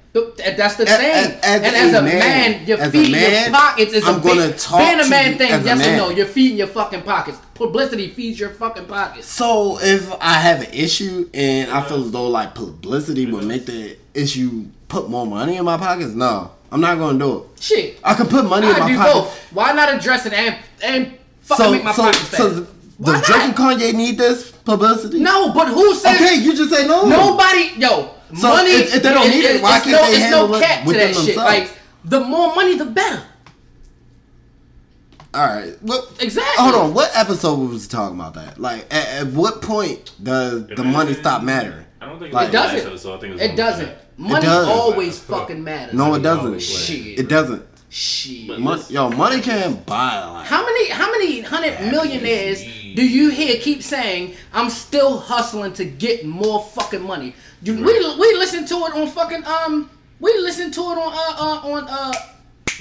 That's the As- thing. as- as and as a man- man, your feet man, your pockets is I'm a big, gonna talk being a man thing. Yes man. or no? You're feeding your fucking pockets. Publicity feeds your fucking pockets. So if I have an issue and I feel as though like publicity would make the issue put more money in my pockets, no, I'm not gonna do it. Shit. I can put money in my do pocket. both. Why not address it and and fucking So, make my so, pockets fat? so Why does Drake and not? Kanye need this publicity? No, but who says Okay, you just say no. nobody? Yo, So money. if- if they don't need it, why can't no, they it's handle no it cap to within that shit. Like the more money, the better. All right. Well, Exactly. Hold on. What episode was we talking about that? Like, at, at what point does the money stop mattering? I don't think Like- it It doesn't. Episode, so I think it, It doesn't. that. Money does. always fucking matters. No, it doesn't. Shit. It doesn't. Shit. Money, yo, money can't buy like. How many how many hundred millionaires do you hear keep saying I'm still hustling to get more fucking money? You, we we listen to it on fucking um we listen to it on uh, uh on uh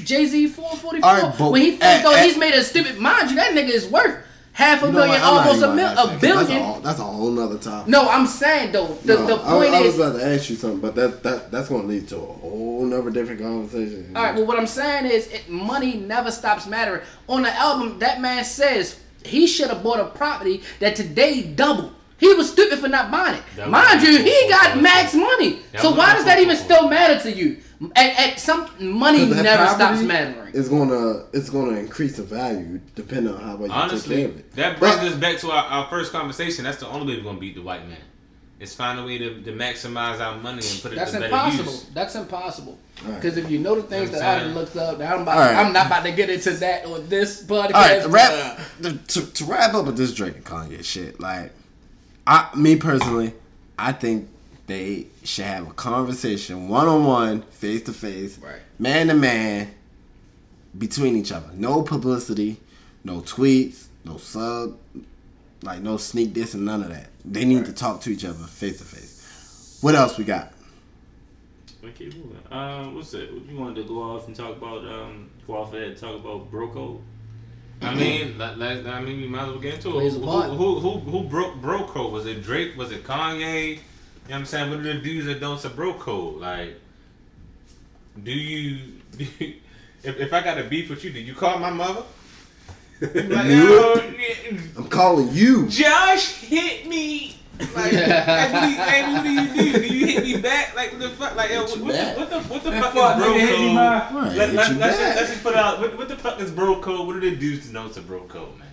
Jay Z four forty right, when he at- though at- he's made a stupid mind you that nigga is worth half a You know million what? Almost a even mil gonna ask a that, 'cause That's a, billion. whole- that's a whole nother topic. No, I'm saying though the, No, the I- point I, is was about to ask you something, but that that that's going to lead to a whole nother different conversation. All right, well, what I'm saying is, it, money never stops mattering. On the album, that man says he should have bought a property that today doubled. He was stupid for not buying it. That Mind you, he got max money. That so why does that even still matter to you? At, at some money never stops mattering. It's gonna it's gonna increase the value depending on how well you take Honestly, care of it. that brings But- us back to our, our first conversation. That's the only way we're gonna beat the white man. It's find a way to, to maximize our money and put it That's to better impossible. use. That's impossible. Right. Because if you know the things You know that I I'm looked up, I'm, about, All right. I'm not about to get into that or this podcast. All right, to Uh, wrap to, to wrap up with this Drake and Kanye shit. Like, I me personally, I think they should have a conversation, one on one, face to face, man to man, between each other. No publicity, no tweets, no sub, like no sneak this and none of that. They need to talk to each other face to face. What else we got? We keep moving. Um, what's it? You wanted to go off and talk about um, go off ahead and talk about bro code. I mean, let, let, I mean, we might as well get into it. Who, who, who, who broke bro code? Was it Drake? Was it Kanye? You know what I'm saying? What are the do's and don'ts of bro code? Like, do you, do you if, if I got a beef with you, did you call my mother? Like, Nope. "Oh, I'm calling you. Josh hit me. Like, hey, what do you, do do? Do you hit me back? Like, what the fuck? Like, yo, what, what, the, what the what the fuck fuck is bro nigga hit me, code? Right, Let, hit let, you let's, just, let's just put out what, what the fuck is bro code? What do they do to know it's a bro code, man?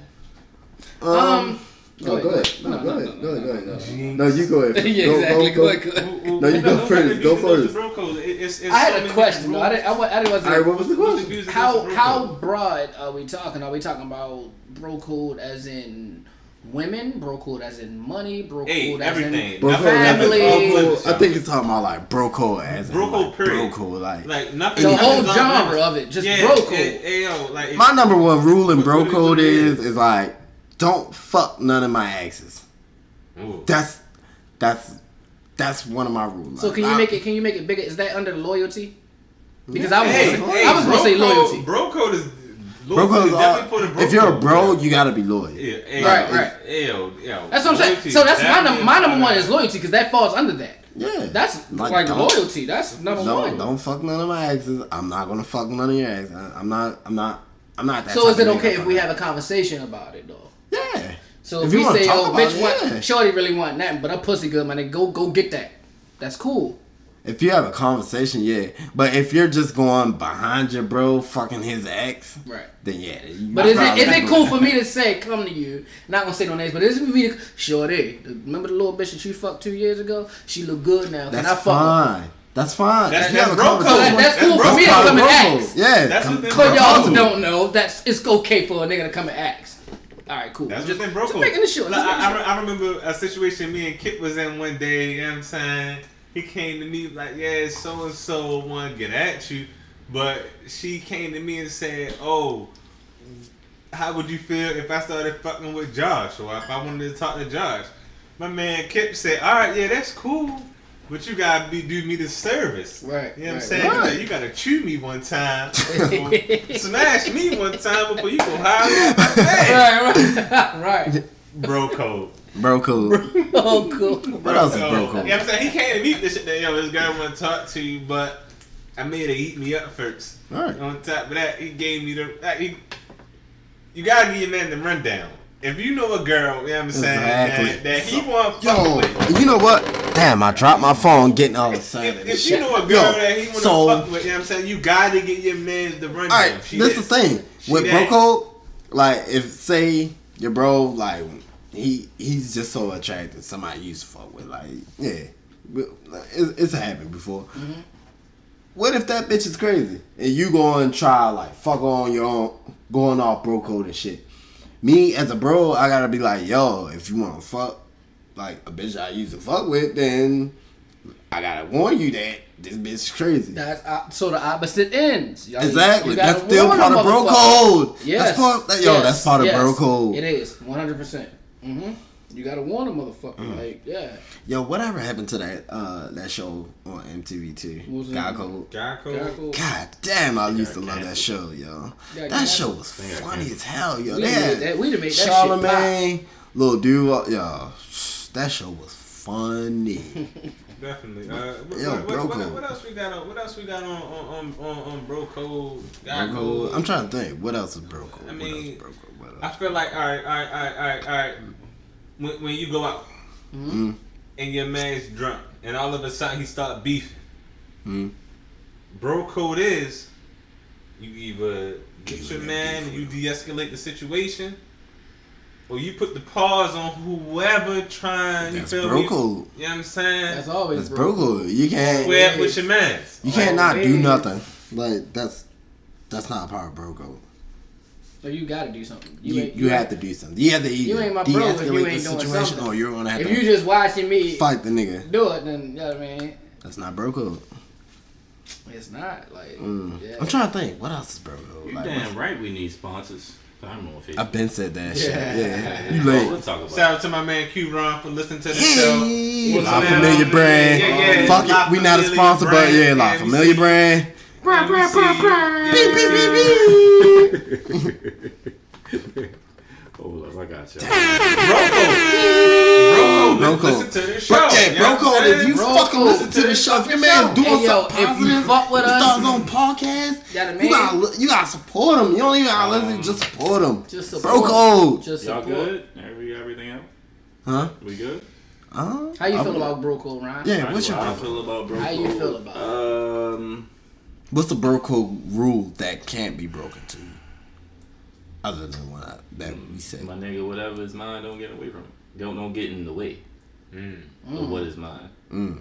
Um, no, go ahead. No, go ahead. Go ahead. Go ahead. No, you go ahead. yeah, Go- exactly. go- Go go- ahead, go. No, you go first, go first. Bro code. It, it's, it's I had many a question. I didn't. I, wa- I wasn't. All right, what was the question? The how how broad are we talking? Are we talking about bro code as in women, bro code as in money, bro Hey, code as everything. in Bro code, family. bro I think it's talking about like bro code as Bro code, like, period. Bro code, like, Like nothing. the whole genre of it, just yeah, bro code. It, it, yo, like my number one rule in bro code what it is is? is like don't fuck none of my exes. Ooh. That's that's that's one of my rules. so can you I- make it? Can you make it bigger? Is that under loyalty? Because I was Hey, gonna say, hey, I was gonna bro say code- loyalty. Bro code is. Bro code is all, definitely put a bro if you're a code. bro, you gotta be loyal. Yeah, hey, Right, right. Yo, yo, That's what I'm saying. So that's is my My number one is loyalty because that falls under that. Yeah, That's like, don't- loyalty. That's number Don't one. don't fuck none of my exes. I'm not gonna fuck none of your exes. I- I'm not. I'm not. I'm not that. So is it okay if we have a conversation about it though? Yeah. So If if, you we wanna say, talk "Oh, about bitch, it, want yeah. shorty really want nothing, but her pussy good, man. Go go get that." That's cool. If you have a conversation, yeah. But if you're just going behind your bro, fucking his ex, Right. then yeah. But is it probably is it cool for me to say come to you? Not gonna say no names, but is it me to shorty? Remember the little bitch that you fucked two years ago? She look good now. Can I That's fuck her? fine. That's fine. That's- If you have that's bro code. conversation- That's cool That's for me to bro come and ask. Yeah. That's come- what come For Bro talk y'all to don't know, that's it's okay for a nigga to come and ask. All right, cool. That's just, what's in bro just making the sure. Like, I, I, I remember a situation me and Kip was in one day. You know what I'm saying? He came to me like, "Yeah, so and so want to get at you," but she came to me and said, "Oh." How would you feel if I started fucking with Josh, or if I wanted to talk to Josh? My man Kip said, "All right, yeah, that's cool, But you gotta be do me the service. Right, You know what I'm saying? right. You gotta chew me one time. smash me one time before you go high. Hey, right, right, right. bro code. Bro, cool. Oh, cool. What else is code. bro You know cool? what I'm saying? He can't even eat this shit that yo, this guy wanna talk to you, but I made her eat me up first. All right. On top of that, he gave me the that, he, you gotta give your man the rundown. If you know a girl, you know what I'm saying, Exactly. that, that he want Yo, with, you know what? Damn, I dropped my phone getting all excited. if, if you know a girl Yo, that he want to so- fuck with, you know what I'm saying, you gotta get your man the rundown. All right, She this is the thing She with that. bro code. Like, if say your bro, like he he's just so attractive, somebody you used to fuck with, like yeah, it's, it's happened before. Mm-hmm. What if that bitch is crazy and you go and try like fuck on your own, going off bro code and shit? Me as a bro, I gotta be like, yo, if you want to fuck like a bitch I used to fuck with, then I gotta warn you that this bitch is crazy. That's uh, so the opposite ends. Y'all- Exactly. you gotta That's still part of bro code. Yes. That's part. That, yo, yes, that's part of yes. bro code. It is one hundred percent. Mhm. You gotta warn a motherfucker. Mm. Like, yeah. Yo, whatever happened to that uh that show on MTV too? What was it? God Code. Guy code. God damn, I used to love that show, yo. Yeah, That God. show was funny as hell, yo. We They done made that. We done made that shit Charlamagne, little dude, uh, yo. That show was funny. Definitely. Uh, what, Yo, what, bro what, code. what else we got on? What else we got on on on, on, on bro code? Guy Bro code. Code. I'm trying to think. What else is Bro Code? I else mean, Bro Code? What I feel like all right, all right, all right, all right, all right. When, when you go out Mm-hmm. and your man's drunk, and all of a sudden he start beefing. Mhm. Bro code is you either get Keep your man, you de-escalate the situation, or you put the pause on whoever trying. You That's feel Bro me? Code. You know what I'm saying? That's always That's bro. Bro Code. You can't. Square up with your mans. You can't not do nothing. Like that's that's not part of bro code. So you gotta do something. You ain't- you have to do something. You have to either You ain't my bro if you de-escalate ain't the doing situation, something. or you're gonna have to If to you just watching me fight the nigga. do it, then you know what I mean. That's not bro code. It's not like. Mm. Yeah. I'm trying to think. What else is bro code? You Like, damn right we need sponsors. I'm on Facebook. I've been said that shit. Yeah. Yeah, you We'll talk about Shout out to my man Q Ron for listening to the show. Hey, What's La up, Familiar man? brand. Yeah, yeah, Fuck La it, we not a Familiar sponsor, but yeah, La Yeah, we Familiar see- brand. Brah, brah, brah, brah. Beep, beep, beep, beep. Hold up, I got you. Bro, Bro code. code. Listen to the show. Bro, yeah, you bro code. If you? Bro fucking code. listen to the show, if your man doing Hey, yo, something if you positive, fuck with he us- starts his own podcast. Got You gotta, you gotta support him. You don't even gotta listen, just support him. Just Bro code. Just Y'all good? Every, everything else? Huh? We good? Uh, How you I feel would- about bro code, Ryan? Yeah, How what's your I feel about bro How you feel about Um, What's the bro code rule that can't be broken to? Other than what I, that we said. my nigga, whatever is mine, don't get away from it. Don't don't get in the way of what is mine. Mm.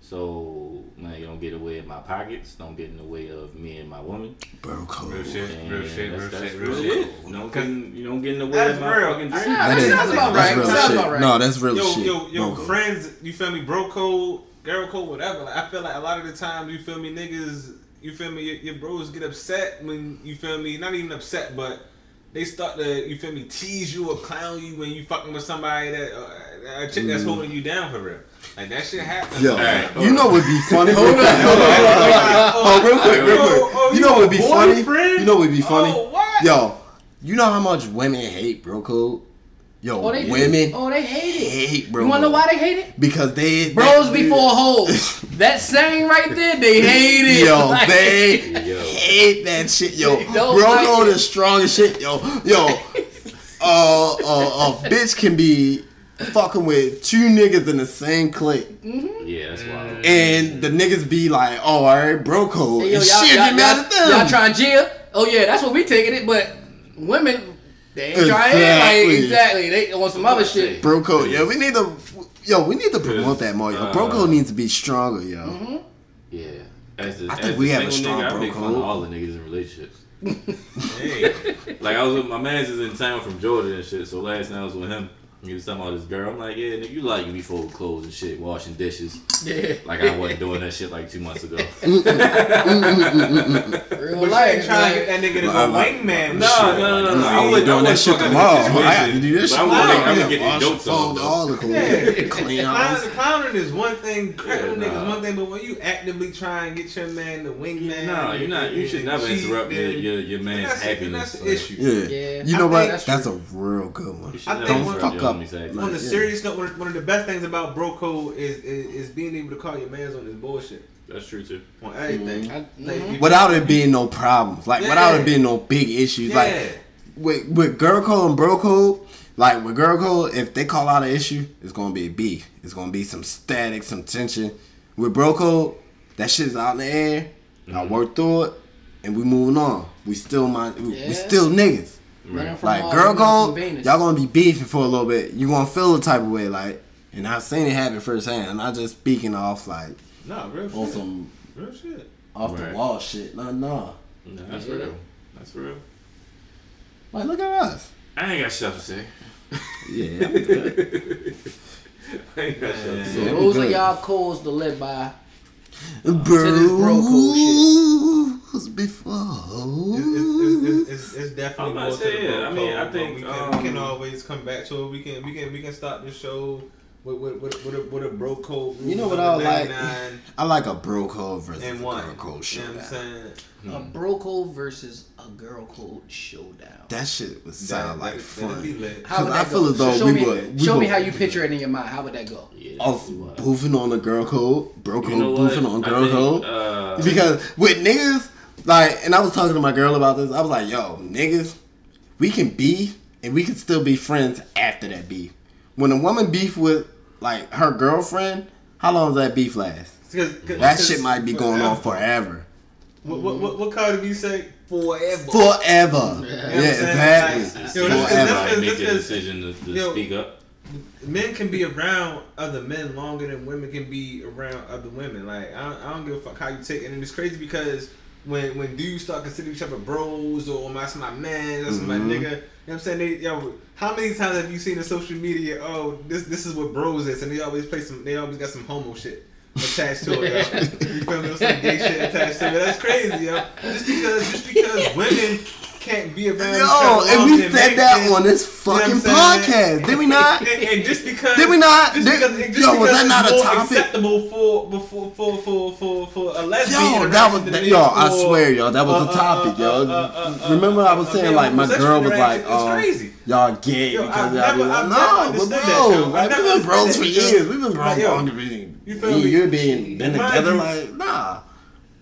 So man, you don't get away in my pockets. Don't get in the way of me and my woman. Bro code. Real shit, And real shit, real that's, that's shit, real real shit. shit. You don't get in, you don't get in the way That's of my real. fucking I- dream. I- That is, Sounds about that's right. real Sounds shit. about right. No, that's real Yo, shit. yo, yo, Bro code. friends, you feel me? Bro code, girl code, whatever. Like, I feel like a lot of the time, you feel me, niggas, you feel me, your, your bros get upset when you feel me, not even upset, but they start to, you feel me, tease you or clown you when you fucking with somebody that, uh, a chick that's holding you down for real. Like that shit happens. Yo, you know what would be funny? Hold on, hold on, hold on. Oh, real quick, real Oh, quick. oh, You you know what'd be a funny? You know what would be funny? Oh, what? Yo, you know how much women hate bro code? Yo, Oh, they do. women Oh, they hate it. hate bro You wanna know why they hate it? Because they Bros they- before hoes. that saying right there, they hate it. Yo, Like- they Yo. hate that shit. Yo, They don't bro like code it. is strong as shit. Yo, yo, uh, uh, a bitch can be fucking with two niggas in the same clique, Yeah, that's wild. and the niggas be like, "Oh, all right, bro code," Hey, yo, and y'all, shit y'all, get mad y'all, at them. y'all trying to jail? Oh yeah, that's what we taking it. But women, they ain't trying Exactly. like exactly. They want some other shit. Bro code, yeah, we need to, yo, we need to promote that more. Yo, bro Uh, code needs to be stronger, yo. Mm-hmm. Yeah. As the, I as think we have a strong nigga, I bro make fun of all the niggas in relationships. Hey. Like I was with my man's is in town from Georgia and shit. So last night I was with him, He was talking about this girl. I'm like, yeah, nigga, you like me fold clothes and shit, washing dishes. Yeah. Like I wasn't doing that shit like two months ago. Real life. trying to get that nigga to Well, go wingman. No, no, no, no, no. I I was would doing that shit tomorrow. I got to do this shit. I'm gonna, I'm gonna get the and on. all the clothes. Clean Clown, house. clowning is one thing, crackling Yeah, niggas one thing, but when you actively try and get your man the wingman, No, you're not. You should never interrupt your, your, your man's that's, happiness. That's the issue. Yeah. Yeah. You know what? That's, a real good one. You should I never think fuck up. Homie's happiness. Like, On the yeah. serious note, one of, one of the best things about bro code is, is is being able to call your man's on his bullshit That's true too. on everything. I- Like, mhm. if- Without it being no problems. Like, without it being no big issues. yeah. Like, with, with girl code and bro code, like, with girl code, if they call out an issue, it's going to be a beef. It's going to be some static, some tension. With bro code, that shit's out in the air. I work through it, and we moving on. We still mind, we, we still niggas. Running from Like Mars, girl running code, y'all gonna be beefing for a little bit. You gonna feel the type of way, like, and I've seen it happen firsthand. I'm not just speaking off like Nah, real on shit. some Real shit. off Right. the wall shit. Nah, nah, No, that's Yeah. real. That's real. Like, look at us. I ain't got shit to say. Yeah, I'm good. I ain't got shit to say. Those are y'all codes to live by. Bro, this bro code before. It's, it's, it's, it's definitely I'm about more to to say, the bro yeah. I mean, I but think, we can, we can um, always come back to it. We can we can we can start the show with with, with, with, a, with a bro code. You know what I like? I like a bro code versus and a one. girl code You know what I'm saying? A bro code versus a girl code showdown. That shit would sound That- like that- fun. How would Because I that feel go? as though show we me, would- we show me how you picture it in your mind. How would that go? Yeah, Us that's boofing on the girl code, bro code You know boofing on I girl think, code. uh, Because with niggas, like, and I was talking to my girl about this. I was like, yo, niggas, we can beef and we can still be friends after that beef. When a woman beef with like her girlfriend, how long does that beef last? 'Cause- 'cause- That 'cause shit might be going on forever. forever. What what what, what card did you say? Forever. Forever. Yeah, You know what I'm saying? exactly. Like, yo, this- Forever. this- Everybody make this the is- decision to, to yo, speak up. men can be around other men longer than women can be around other women. Like I, I don't give a fuck how you take it, and it's crazy because when when dudes start considering each other bros or my that's my man, that's my Mhm. nigga. You know what I'm saying? They, yo, how many times have you seen in social media? Oh, this this is what bros is, and they always play some. They always got some homo shit attached to it. Yo. You feel me? Some gay shit attached to it. That's crazy, yo. Just because just because women can't be around each Yo, and we said that on this you know fucking podcast. Did we not? And, and just because Did we not? Just Did- because, just yo, was that not a topic? acceptable for for for for for for a lesbian. Yo, that was that, yo. I swear, yo, that was uh, a topic, uh, yo. uh, uh, uh, Remember, I was uh, saying uh, like my girl was like, um, crazy. y'all gay Yo, because y'all be like, no, never we're understood bros. that, yo. I've Like never we've been bros for understood that, yo. years. We've been bros longer than you feel me? You're being been together. Like, nah.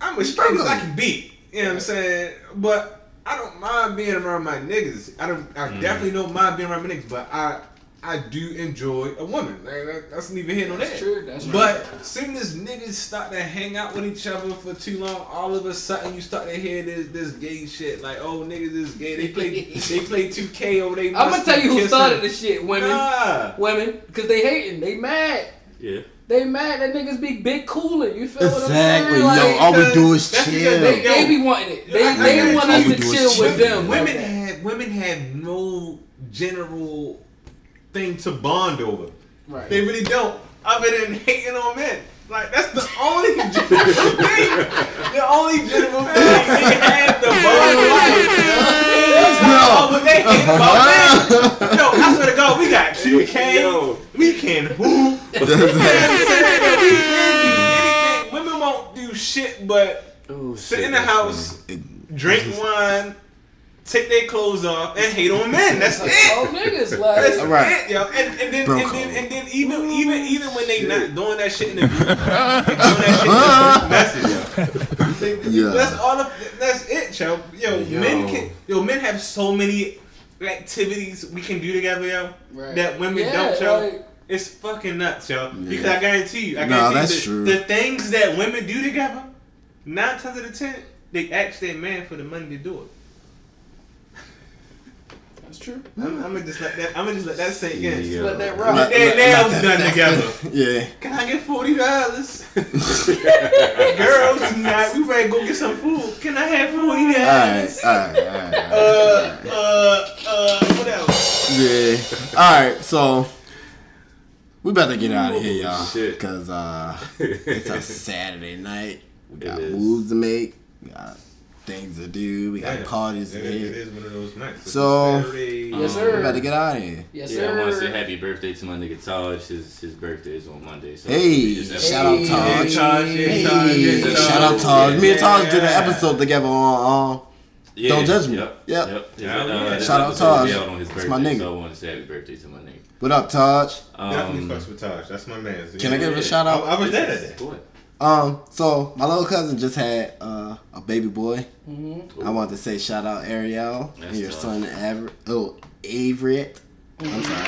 I'm as straight as I can be. You know what I'm saying? But I don't mind being around my niggas. I don't. I Mm. definitely don't mind being around my niggas. But I. I do enjoy a woman. Like, that- that's neither here nor there. That's true, that's but soon as niggas start to hang out with each other for too long, all of a sudden you start to hear this this gay shit. Like, oh niggas is gay. They play they play 2K over they. I'm gonna tell you who started this shit. Women, Nah. women, because they hating. They mad. Yeah. They mad that niggas be big cooling. You feel what I'm Exactly, saying? yo. All we do is that's chill. they, Yo. they be wanting it. They, I- I they want us to do is chill with them. Women Like that. have women have no general thing to bond over. Right. They really don't, other than hating on men. Like that's the only general thing. The only general thing they have to bond over. Yo. but they hate about men. Yo, I swear to God, we got 2K. We can hoop. You know what I'm saying? Yo, we can do anything. Women won't do shit but Oh, sit shit, in the house, funny. drink wine, take their clothes off, and hate on men. That's Oh it. niggas That's like Right. it, yo. And, and then Bro and then and then even even even when they not doing that shit in the group, they doing that shit in the message, yo. They- Yeah. That's all. Of, that's it, yo. Yo, Yo. men can. Yo, men have so many activities we can do together, yo. Right. That women Yeah, don't, yo. like- it's fucking nuts, yo. Because I guarantee you, I Nah, that's you, true. the, the things that women do together, nine times out of ten, they ask their man for the money to do it. That's true. I'm, I'm gonna just let that. I'm gonna just let that sink in. Yeah. Let that Get rock. their nails done together. Yeah. Can I get forty dollars? Girls tonight, we ready to go get some food. Can I have forty All right. dollars? All right. All right. Uh, uh, uh, what else? Yeah. All right, so we better get out of here, y'all, Shit. because uh, it's a Saturday night. We got moves to make. We got things to do. We got Yeah. parties to It, it hit. one of those nights. So- Saturday. Yes, Um, sir. We better get out of here. Yes, sir. I want to say happy birthday to my nigga Taj. His his birthday is on Monday. So Hey, shout out Hey. Taj. Yeah, Taj, yeah, Taj, Hey, Taj. shout out Taj. Me and Taj did an Yeah. episode together on. Um, Yeah, Don't judge me. Yep. Yep. Yep. Yeah, Uh, yeah. Shout out episode Taj. be out on his That's birthday, my nigga. So I want to say happy birthday to my nigga. what up, Taj? Definitely Um, fucks with Taj. That's my man. So, Can I yeah. give a shout out? I was there that day. Go ahead. Um, so my little cousin just had uh, a baby boy. Mm-hmm. I want to say shout out Ariel That's and your tough. son Aver- oh Averitt. I'm sorry.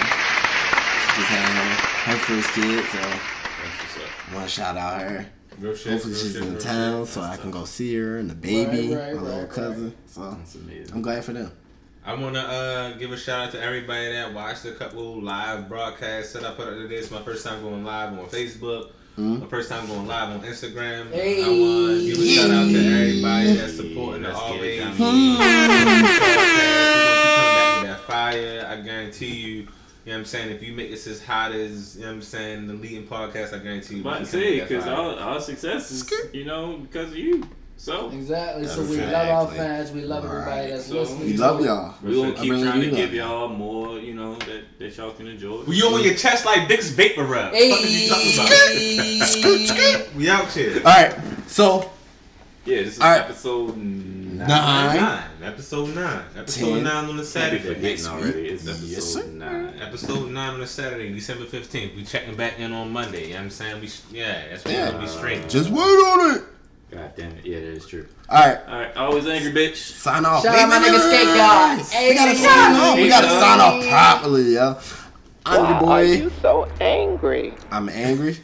Just had her, her first kid, so That's what's up. I want to shout out her. Real shit. Hopefully she's shit, in real town so I can go see her and the baby, Right, right, my little right, cousin. So That's. I'm glad for them. I want to uh, give a shout out to everybody that watched a couple live broadcasts that I put up today. It's my first time going live on Facebook. Hmm? My first time going live on Instagram. Hey. I want to give a shout out to everybody that's supporting the Let's get it always done. podcast. We're gonna hmm. keep coming back with that fire. I guarantee you. You know what I'm saying? If you make this as hot as, you know what I'm saying, the leading podcast, I guarantee you. But we I can say, because fire. our, our success is, you know, because of you. So Exactly. So we Exactly. love our fans. We love everybody that's so listening. We love y'all. we're going to keep really trying to do give love y'all more, you know, that, that y'all can enjoy. We on your chest like Dick's Vapor Rub. Hey. What are you talking about? We out here. All right, so Yeah, this is All right. episode nine. Nine. Nine. Episode nine. Episode Ten. nine on the Can't be Saturday. forgetting Next already. It's episode Yes, nine. Episode nine on the Saturday, December fifteenth. We checking back in on Monday. You know what I'm saying? We yeah, that's what Yeah. we're gonna be straight. just wait on it. God damn it. Yeah, that is true. All right, All right, always angry bitch. sign off. Shout out my nigga Skate God. We gotta sign off. We gotta Hey, sign off properly, yo. I'm your Why are boy. you so angry? I'm angry.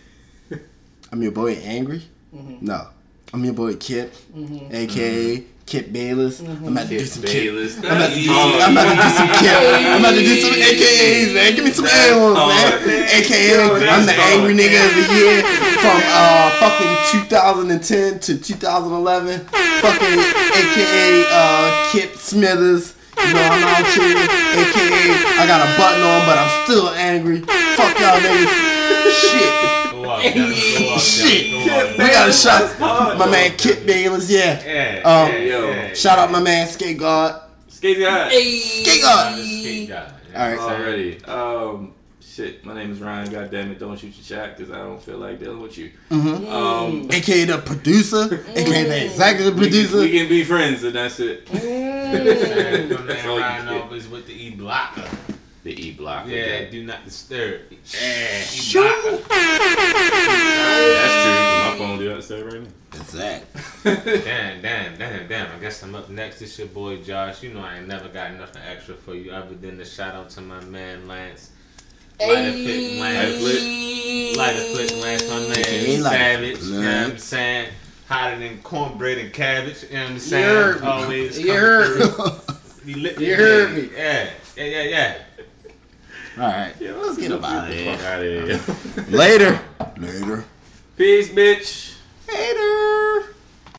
I'm your boy Angry. Mm-hmm. No, I'm your boy Kip, mm-hmm. aka Kip Bayless. I'm about to do some Bayless. Kip. I'm about to do some. I'm about to do some Kip. I'm about to do some AKAs, man. Give me some A ones, man. AKA, I'm the angry nigga of the year from uh fucking 2010 to 2011. Fucking AKA uh Kip Smithers. You know I'm out here. AKA I got a button on, but I'm still angry. Fuck y'all niggas. Shit. Go out, Dennis. Go out, Shit. Go out, We got a shot. My man Kip Bayless, yeah. Yeah, Um, yeah, yo, yeah. Shout out my man Skate God. Skate guy. Skate God. Skate guy. All right. Already. Um, shit. My name is Ryan. God damn it, don't shoot your shot because I don't feel like dealing with you. Mm-hmm. Um, AKA the producer. AKA the executive we, producer. we can be friends and that's it. Man, my That's man all you Ryan get. off with the E blocker. The E block. Yeah, okay. do not disturb. Yeah, E blocker. That's true. 'cause My phone do that stuff right now. That's that. Damn, damn, damn, damn. I guess I'm up next. It's your boy Josh. You know I ain't never got nothing extra for you other than the shout out to my man Lance. Lighter Flick Lance. Lighter Flick Lance, my man. Hey, Savage. You know what I'm saying? Hotter than cornbread and cabbage. You know what I'm You saying? heard me. Always. You heard me. through. Be lit You heard me. me. Yeah, yeah, yeah, yeah. All right. Let's get up out of Fuck here. out of here. Later. Later. Peace, bitch. Later.